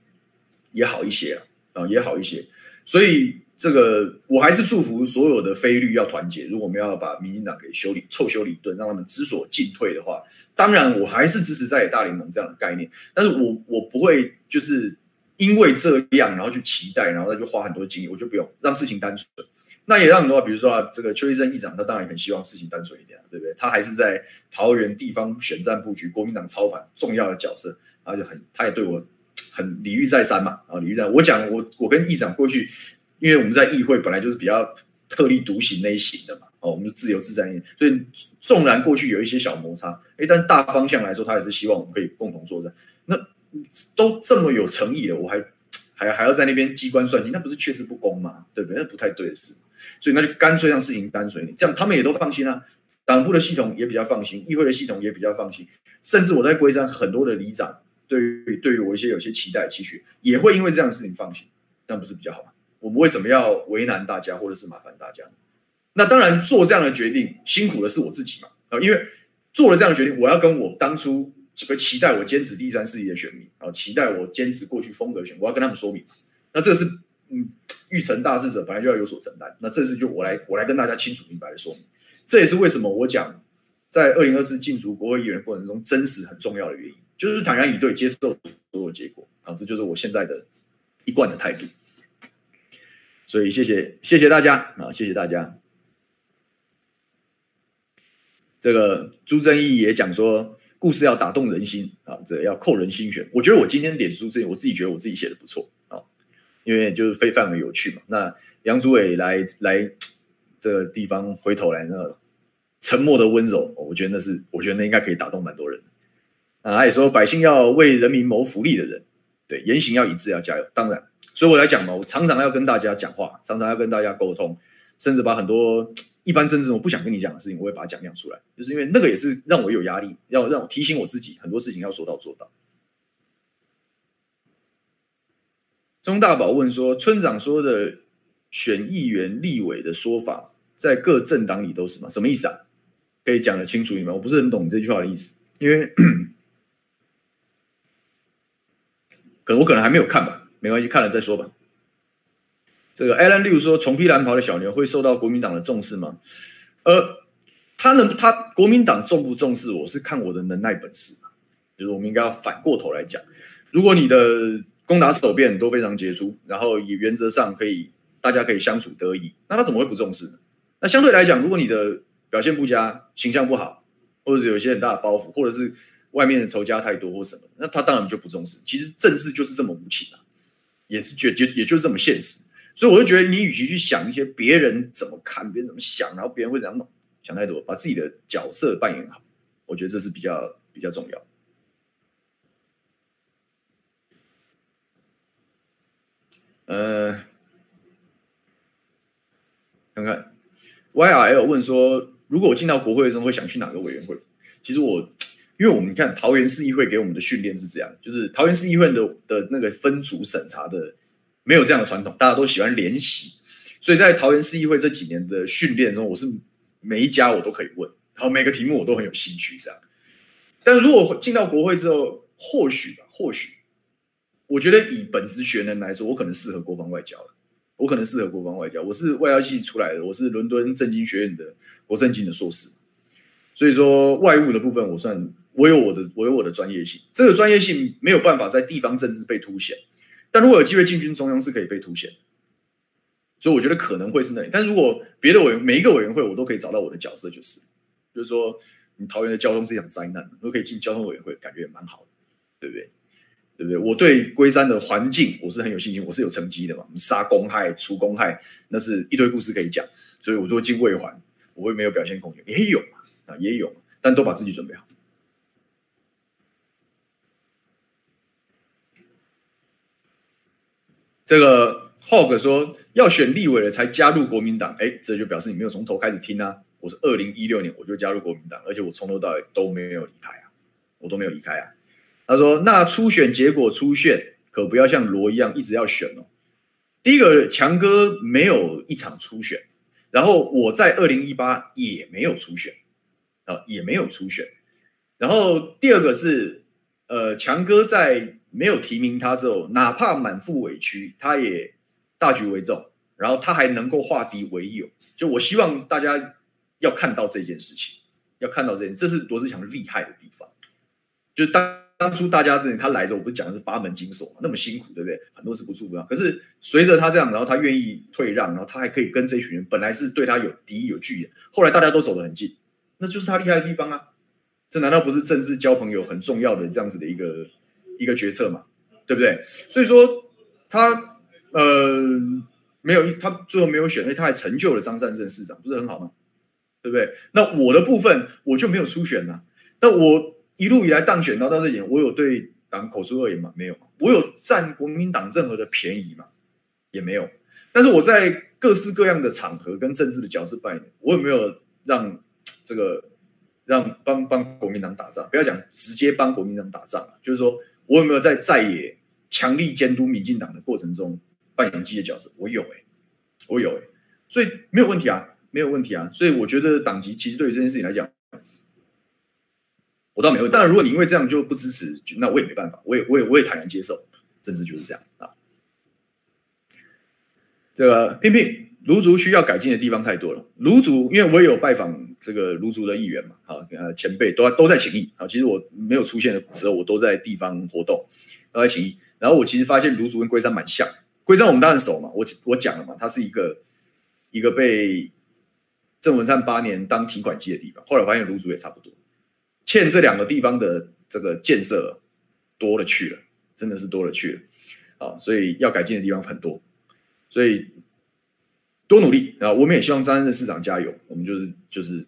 也好一些啊，啊也好一些。所以这个我还是祝福所有的非绿要团结。如果我们要把民进党给修理、臭修理一顿，让他们知所进退的话。当然，我还是支持在野大联盟这样的概念，但是我我不会就是因为这样，然后去期待，然后再去花很多精力，我就不用让事情单纯。那也让很多，比如说啊，这个邱医生议长，他当然很希望事情单纯一点，对不对？他还是在桃园地方选战布局，国民党操盘重要的角色，然后就很，他也对我很礼遇再三嘛，啊，礼遇再三。我讲我我跟议长过去，因为我们在议会本来就是比较特立独行那一型的嘛。哦，我们就自由自在一点，所以纵然过去有一些小摩擦，诶，但大方向来说，他也是希望我们可以共同作战。那都这么有诚意了，我还还还要在那边机关算尽，那不是确实不公吗？对不对？那不太对的事。所以那就干脆让事情单纯一点，这样他们也都放心啊。党部的系统也比较放心，议会的系统也比较放心，甚至我在龟山很多的里长，对于对于我一些有些期待期许，也会因为这样的事情放心，这样不是比较好吗？我们为什么要为难大家，或者是麻烦大家？那当然，做这样的决定辛苦的是我自己嘛啊！因为做了这样的决定，我要跟我当初期待我坚持第三势力的选民啊，期待我坚持过去风格的选，我要跟他们说明。那这个是嗯，欲成大事者本来就要有所承担。那这次就我来，我来跟大家清楚明白的说明。这也是为什么我讲在二零二四竞逐国会议员过程中，真实很重要的原因，就是坦然以对，接受所有结果啊！这就是我现在的一贯的态度。所以谢谢谢谢大家啊！谢谢大家。这个朱正义也讲说，故事要打动人心啊，这、要扣人心弦。我觉得我今天脸书这，我自己觉得我自己写的不错啊，因为就是非常的有趣嘛。那杨祖伟来来这个地方回头来，那沉默的温柔，我觉得那是，我觉得那应该可以打动蛮多人。啊，他也说百姓要为人民谋福利的人，对言行要一致，要加油。当然，所以我来讲嘛，我常常要跟大家讲话，常常要跟大家沟通，甚至把很多。一般政治我不想跟你讲的事情，我会把它讲亮出来，就是因为那个也是让我有压力，要让我提醒我自己很多事情要说到做到。钟大宝问说：“村长说的选议员、立委的说法，在各政党里都是吗？什么意思啊？可以讲得清楚一点吗？我不是很懂你这句话的意思，因为 可能我可能还没有看吧，没关系，看了再说吧。”这个 Alan Liu 说：“重披蓝袍的小牛会受到国民党的重视吗？”呃，他能他国民党重不重视我是看我的能耐本事，就是我们应该要反过头来讲，如果你的攻打手变都非常杰出，然后也原则上可以大家可以相处得宜，那他怎么会不重视呢？那相对来讲，如果你的表现不佳、形象不好，或者有一些很大的包袱，或者是外面的仇家太多或什么，那他当然就不重视。其实政治就是这么无情啊，也是觉就也就是这么现实。所以我就觉得，你与其去想一些别人怎么看、别人怎么想，然后别人会怎样弄，想太多，把自己的角色扮演好，我觉得这是比较比较重要。呃，看看 YRL 问说，如果我进到国会中，会想去哪个委员会？其实我，因为我们看桃园市议会给我们的训练是这样，就是桃园市议会的的那个分组审查的。没有这样的传统，大家都喜欢联席，所以在桃园市议会这几年的训练中，我是每一家我都可以问，然后每个题目我都很有兴趣这样。但如果进到国会之后，或许吧，或许，我觉得以本职学能来说，我可能适合国防外交了，我可能适合国防外交。我是外交系出来的，我是伦敦政经学院的国政经的硕士，所以说外务的部分，我算我有我的我有我的专业性，这个专业性没有办法在地方政治被凸显。但如果有机会进军中央，是可以被凸显，所以我觉得可能会是那里。但如果别的委员每一个委员会，我都可以找到我的角色，就是，就是说，你桃园的交通是一场灾难，都可以进交通委员会，感觉也蛮好的，对不对？对不对？我对龟山的环境我是很有信心，我是有成绩的嘛，杀公害、除公害，那是一堆故事可以讲。所以我说进卫环，我会没有表现空间，也有嘛啊，也有，但都把自己准备好。这个 Hawk 说要选立委了才加入国民党，哎，这就表示你没有从头开始听啊！我是二零一六年我就加入国民党，而且我从头到尾都没有离开啊，我都没有离开啊。他说：“那初选结果出现，可不要像罗一样一直要选哦。”第一个，强哥没有一场初选，然后我在二零一八也没有初选啊，也没有初选。然后第二个是，呃，强哥在。没有提名他之后，哪怕满腹委屈，他也大局为重，然后他还能够化敌为友。就我希望大家要看到这件事情，要看到这件，这是罗志祥厉害的地方。就当当初大家他来着，我不是讲的是八门金锁嘛，那么辛苦，对不对？很多事不祝福他。可是随着他这样，然后他愿意退让，然后他还可以跟这群人本来是对他有敌意、有拒眼，后来大家都走得很近，那就是他厉害的地方啊！这难道不是政治交朋友很重要的这样子的一个？一个决策嘛，对不对？所以说他呃没有他最后没有选，因为他还成就了张善政市长，不是很好吗？对不对？那我的部分我就没有初选呐。那我一路以来当选到到这点，我有对党口出恶言吗？没有。我有占国民党任何的便宜吗？也没有。但是我在各式各样的场合跟政治的角色扮演，我有没有让这个让帮帮国民党打仗？不要讲直接帮国民党打仗，就是说。我有没有在在野强力监督民进党的过程中扮演积极角色？我有哎、我有哎、所以没有问题啊，没有问题啊。所以我觉得党籍其实对于这件事情来讲，我倒没有。当然，如果你因为这样就不支持，那我也没办法，我也我也我也坦然接受，政治就是这样啊。这个聘聘卢竹需要改进的地方太多了。卢竹，因为我也有拜访这个卢竹的议员嘛，好，呃，前辈都都在请益。好，其实我没有出现的时候，我都在地方活动，都在请益。然后我其实发现卢竹跟龟山蛮像。龟山我们当然熟嘛，我我讲了嘛，它是一个一个被郑文灿八年当提款机的地方。后来我发现卢竹也差不多，欠这两个地方的这个建设多了去了，真的是多了去了。啊，所以要改进的地方很多，所以。多努力啊！我们也希望张善政市长加油。我们就是就是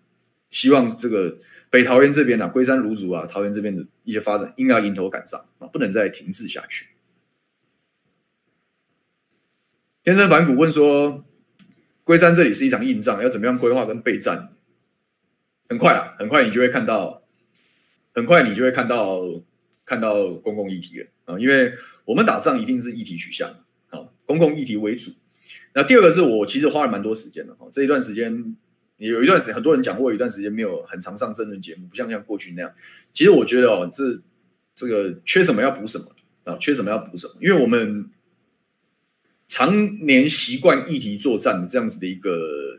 希望这个北桃园这边啊，龟山芦竹啊，桃园这边的一些发展应该要迎头赶上啊，不能再停滞下去。天生反骨问说，龟山这里是一场硬仗，要怎么样规划跟备战？很快啊，很快你就会看到，很快你就会看到看到公共议题了啊，因为我们打仗一定是议题取向啊。公共议题为主。那第二个是我其实花了蛮多时间的哈，这一段时间有一段时间，很多人讲过，有一段时间没有很常上政论节目，不像像过去那样。其实我觉得哦，这这个缺什么要补什么啊，缺什么要补什么，因为我们常年习惯议题作战这样子的一个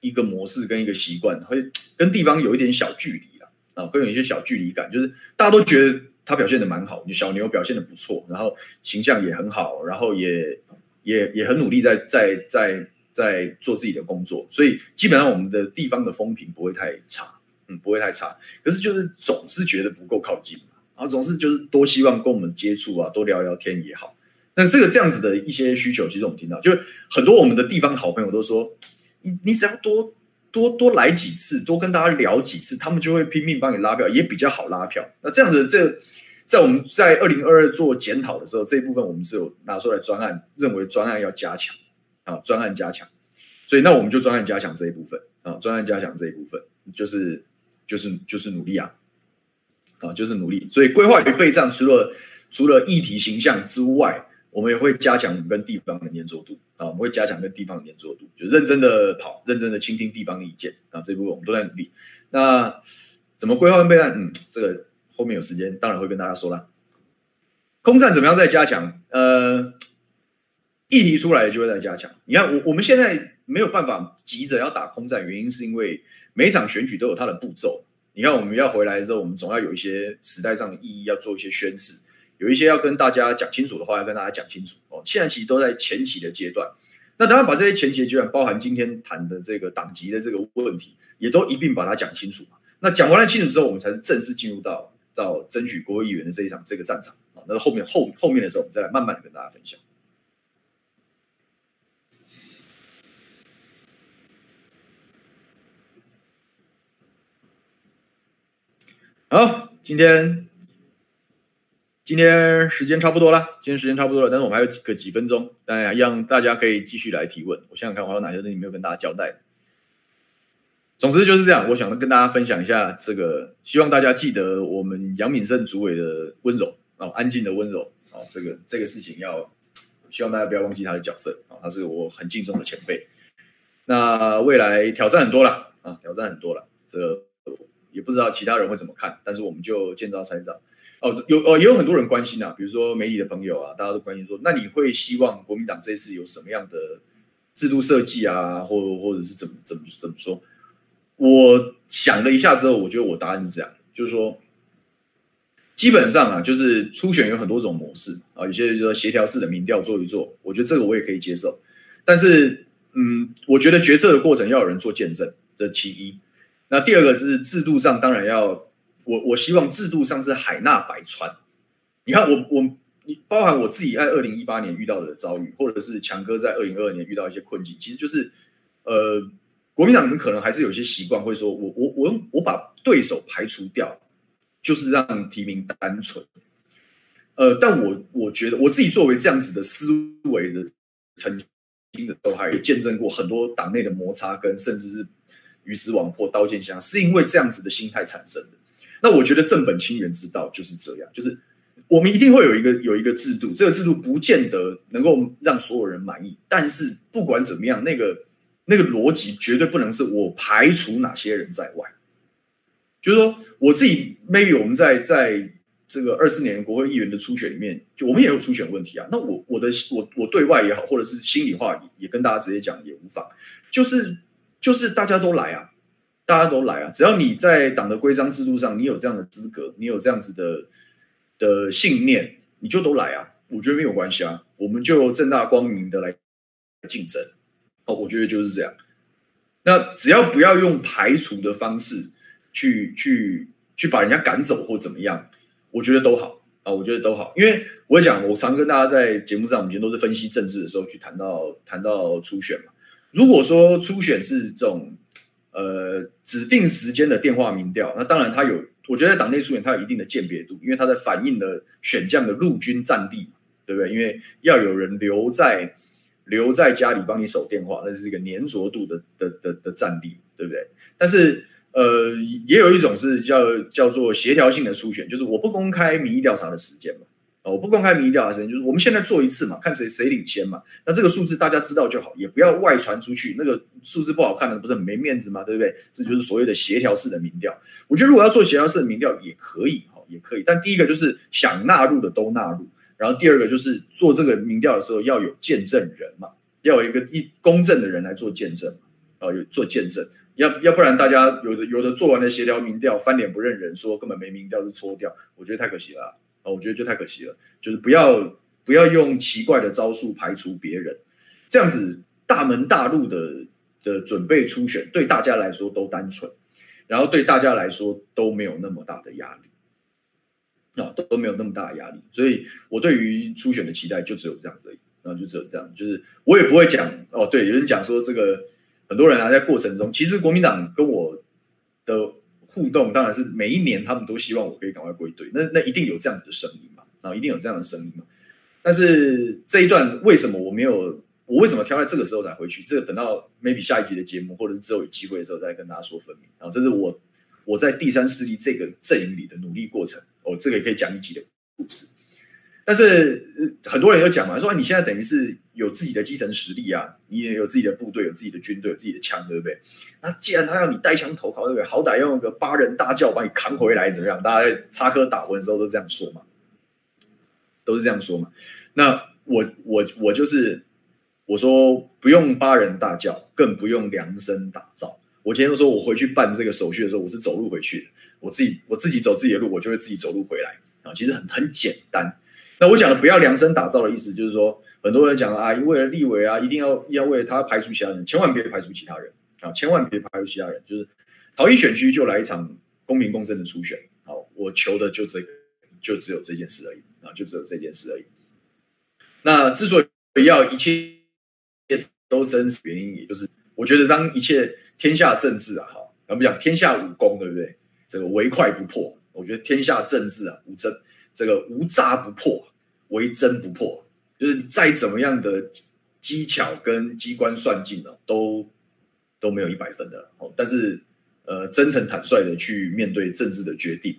一个模式跟一个习惯，会跟地方有一点小距离啊，啊，会有一些小距离感，就是大家都觉得他表现的蛮好，小牛表现的不错，然后形象也很好，然后也。也也很努力在在在在做自己的工作，所以基本上我们的地方的风评不会太差，嗯，不会太差。可是就是总是觉得不够靠近嘛，然后总是就是多希望跟我们接触啊，多聊聊天也好。那这个这样子的一些需求，其实我们听到，就很多我们的地方好朋友都说，你你只要多多多来几次，多跟大家聊几次，他们就会拼命帮你拉票，也比较好拉票。那这样子这。在我们在二零二二做检讨的时候，这一部分我们是有拿出来专案，认为专案要加强啊，专案加强，所以那我们就专案加强这一部分啊，专案加强这一部分就是就是就是努力啊，啊就是努力。所以规划与备战除了除了议题形象之外，我们也会加强跟地方的黏着度啊，我们会加强跟地方的黏着度，就认真的跑，认真的倾听地方的意见啊，这一部分我们都在努力。那怎么规划跟备战？嗯，这个。后面有时间，当然会跟大家说了。空战怎么样再加强？呃，议题出来就会再加强。你看，我我们现在没有办法急着要打空战，原因是因为每一场选举都有它的步骤。你看，我们要回来的时候，我们总要有一些时代上的意义，要做一些宣示，有一些要跟大家讲清楚的话，要跟大家讲清楚。哦，现在其实都在前期的阶段。那当然把这些前期的阶段，包含今天谈的这个党籍的这个问题，也都一并把它讲清楚。那讲完了清楚之后，我们才是正式进入到。到争取国会议员的这一场这个战场啊，那后面后后面的时候，我们再来慢慢的跟大家分享。好，今天今天时间差不多了，今天时间差不多了，但是我们还有几个几分钟，大家让大家可以继续来提问。我想想看，我还有哪些东西没有跟大家交代。总之就是这样，我想跟大家分享一下这个，希望大家记得我们杨敏胜主委的温柔啊，安静的温柔啊，这个这个事情要希望大家不要忘记他的角色啊，他是我很敬重的前辈。那未来挑战很多了啊，挑战很多了，这个也不知道其他人会怎么看，但是我们就见招拆招哦。有哦，也有很多人关心啊，比如说媒体的朋友啊，大家都关心说，那你会希望国民党这次有什么样的制度设计啊，或或者是怎么怎么怎么说？我想了一下之后，我觉得我答案是这样，就是说，基本上啊，就是初选有很多种模式啊，有些人就说协调式的民调做一做，我觉得这个我也可以接受。但是，嗯，我觉得决策的过程要有人做见证，这其一。那第二个是制度上，当然要我我希望制度上是海纳百川。你看，我我你包含我自己在二零一八年遇到的遭遇，或者是强哥在二零二二年遇到一些困境，其实就是呃。国民党人可能还是有些习惯，会说我我我我把对手排除掉，就是让提名单纯。呃，但我我觉得我自己作为这样子的思维的曾经的都还见证过很多党内的摩擦，跟甚至是鱼死网破、刀剑相，是因为这样子的心态产生的。那我觉得正本清源之道就是这样，就是我们一定会有一个有一个制度，这个制度不见得能够让所有人满意，但是不管怎么样，那个。那个逻辑绝对不能是我排除哪些人在外，就是说我自己，maybe 我们在在这个二四年国会议员的初选里面，就我们也有初选问题啊。那我我的我我对外也好，或者是心里话也也跟大家直接讲也无妨，就是就是大家都来啊，大家都来啊，只要你在党的规章制度上，你有这样的资格，你有这样子的的信念，你就都来啊，我觉得没有关系啊，我们就正大光明的来竞争。哦，我觉得就是这样。那只要不要用排除的方式去去去把人家赶走或怎么样，我觉得都好啊，我觉得都好。因为我讲，我常跟大家在节目上，我们以前都是分析政治的时候去谈到谈到初选嘛。如果说初选是这种呃指定时间的电话民调，那当然它有，我觉得在党内初选它有一定的鉴别度，因为它在反映了选将的陆军战力，对不对？因为要有人留在。留在家里帮你守电话，那是一个黏着度的的的的战力，对不对？但是，呃，也有一种是叫叫做协调性的初选，就是我不公开民意调查的时间嘛，我不公开民意调的时间，就是我们现在做一次嘛，看谁谁领先嘛。那这个数字大家知道就好，也不要外传出去。那个数字不好看的，不是很没面子嘛？对不对？这就是所谓的协调式的民调。我觉得如果要做协调式的民调也可以，哈，也可以。但第一个就是想纳入的都纳入，然后第二个就是做这个民调的时候要有见证人嘛，要有一个一公正的人来做见证，啊，有做见证。要要不然大家有的有的做完了协调民调翻脸不认人，说根本没民调就搓掉，我觉得太可惜了。啊，我觉得就太可惜了，就是不要不要用奇怪的招数排除别人，这样子大门大路的的准备初选，对大家来说都单纯，然后对大家来说都没有那么大的压力，啊，都没有那么大的压力，所以我对于初选的期待就只有这样子而已，然后就只有这样，就是我也不会讲哦，对，有人讲说这个很多人啊在过程中，其实国民党跟我的。互动当然是每一年，他们都希望我可以赶快归队，那那一定有这样子的声音嘛，然后一定有这样的声音嘛。但是这一段为什么我没有？我为什么挑在这个时候才回去？这个等到 maybe 下一集的节目，或者是之后有机会的时候再跟大家说分明。然后这是我我在第三势力这个阵营里的努力过程。哦，这个也可以讲一集的故事。但是很多人又讲嘛，说你现在等于是有自己的基层实力啊，你也有自己的部队，有自己的军队，有自己的枪，对不对？那既然他要你带枪投靠，对不对？好歹要用个八人大轿把你扛回来，怎么样？大家在插科打诨的时候都这样说嘛，都是这样说嘛。那我我我就是我说不用八人大轿，更不用量身打造。我今天都说我回去办这个手续的时候，我是走路回去的，我自己我自己走自己的路，我就会自己走路回来啊。其实很很简单。那我讲的不要量身打造的意思，就是说很多人讲啊，为了立委啊，一定要要为他排除其他人，千万别排除其他人啊，千万别排除其他人。就是逃逸选区就来一场公平公正的初选，好，我求的就这个，就只有这件事而已啊，就只有这件事而已。那之所以要一切都真实，原因也就是我觉得当一切天下政治啊，好，咱们讲天下武功，对不对？这个唯快不破，我觉得天下政治啊，无争。这个无诈不破，唯真不破，就是再怎么样的技巧跟机关算尽了，都都没有一百分的。但是，呃，真诚坦率的去面对政治的决定，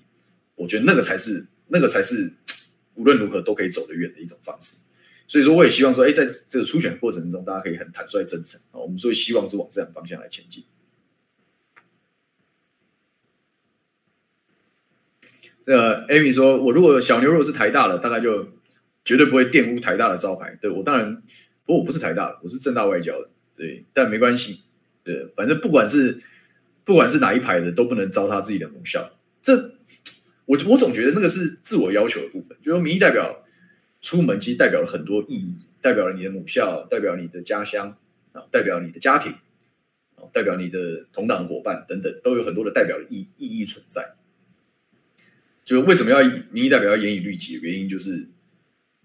我觉得那个才是那个才是无论如何都可以走得远的一种方式。所以说，我也希望说，哎，在这个初选过程中，大家可以很坦率真诚啊。我们所以希望是往这样方向来前进。呃，Amy 说：“我如果小牛如果是台大的，大概就绝对不会玷污台大的招牌。对我当然，不过我不是台大的，我是政大外交的，对，但没关系。对，反正不管是不管是哪一排的，都不能糟蹋自己的母校。这我我总觉得那个是自我要求的部分。就是说民意代表出门，其实代表了很多意义，代表了你的母校，代表你的家乡啊，代表你的家庭啊，代表你的同党伙伴等等，都有很多的代表的意意义存在。”就为什么要民意代表要严以律己的原因，就是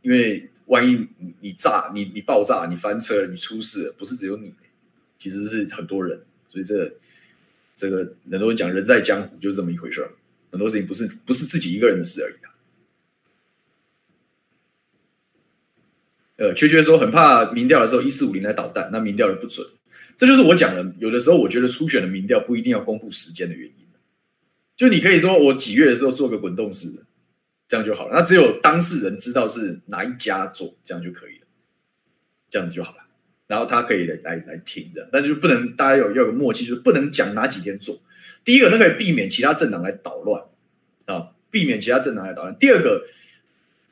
因为万一你炸你你爆炸你翻车你出事，不是只有你，其实是很多人，所以这、这个很多人讲人在江湖就是这么一回事，很多事情不是不是自己一个人的事而已啊。呃，缺缺说很怕民调的时候一四五零来捣蛋，那民调的不准，这就是我讲的，有的时候我觉得初选的民调不一定要公布时间的原因。就你可以说我几月的时候做个滚动式的，这样就好了。那只有当事人知道是哪一家做，这样就可以了，这样子就好了。然后他可以来来来听的，但就不能大家有要有默契，就是不能讲哪几天做。第一个，那可以避免其他政党来捣乱啊，避免其他政党来捣乱。第二个，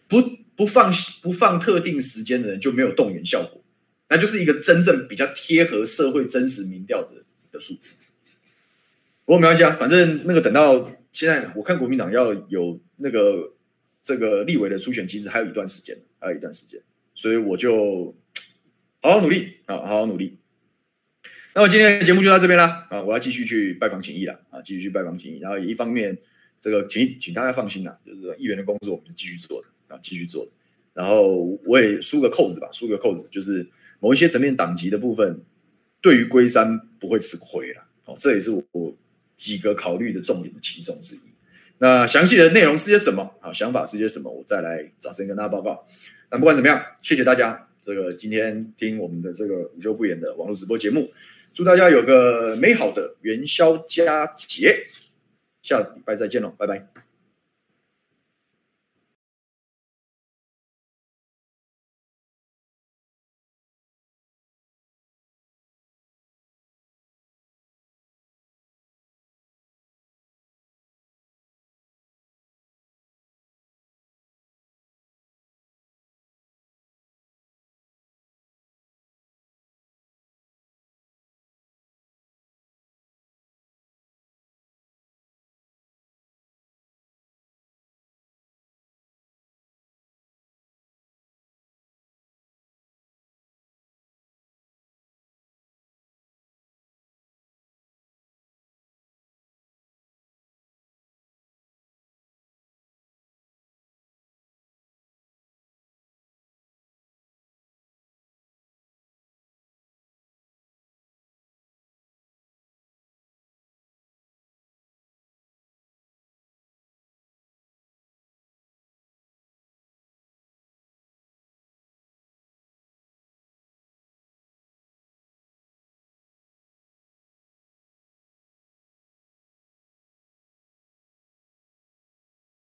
不不放不放特定时间的人就没有动员效果，那就是一个真正比较贴合社会真实民调的的数字。不过没关系啊，反正那个等到现在，我看国民党要有那个这个立委的初选机制，还有一段时间，还有一段时间，所以我就好好努力啊，好好努力。那我今天的节目就到这边啦啊，我要继续去拜访请益了啊，继续去拜访请益，然后也一方面这个请请大家放心啦，就是议员的工作我们是继续做的啊，继续做。然后我也梳个扣子吧，梳个扣子，就是某一些层面党籍的部分，对于龟山不会吃亏了哦，这也是我。几个考虑的重点的其中之一。那详细的内容是些什么？好，想法是些什么？我再来找时间跟大家报告。那不管怎么样，谢谢大家。这个今天听我们的这个午休不演的网络直播节目，祝大家有个美好的元宵佳节。下礼拜再见喽，拜拜。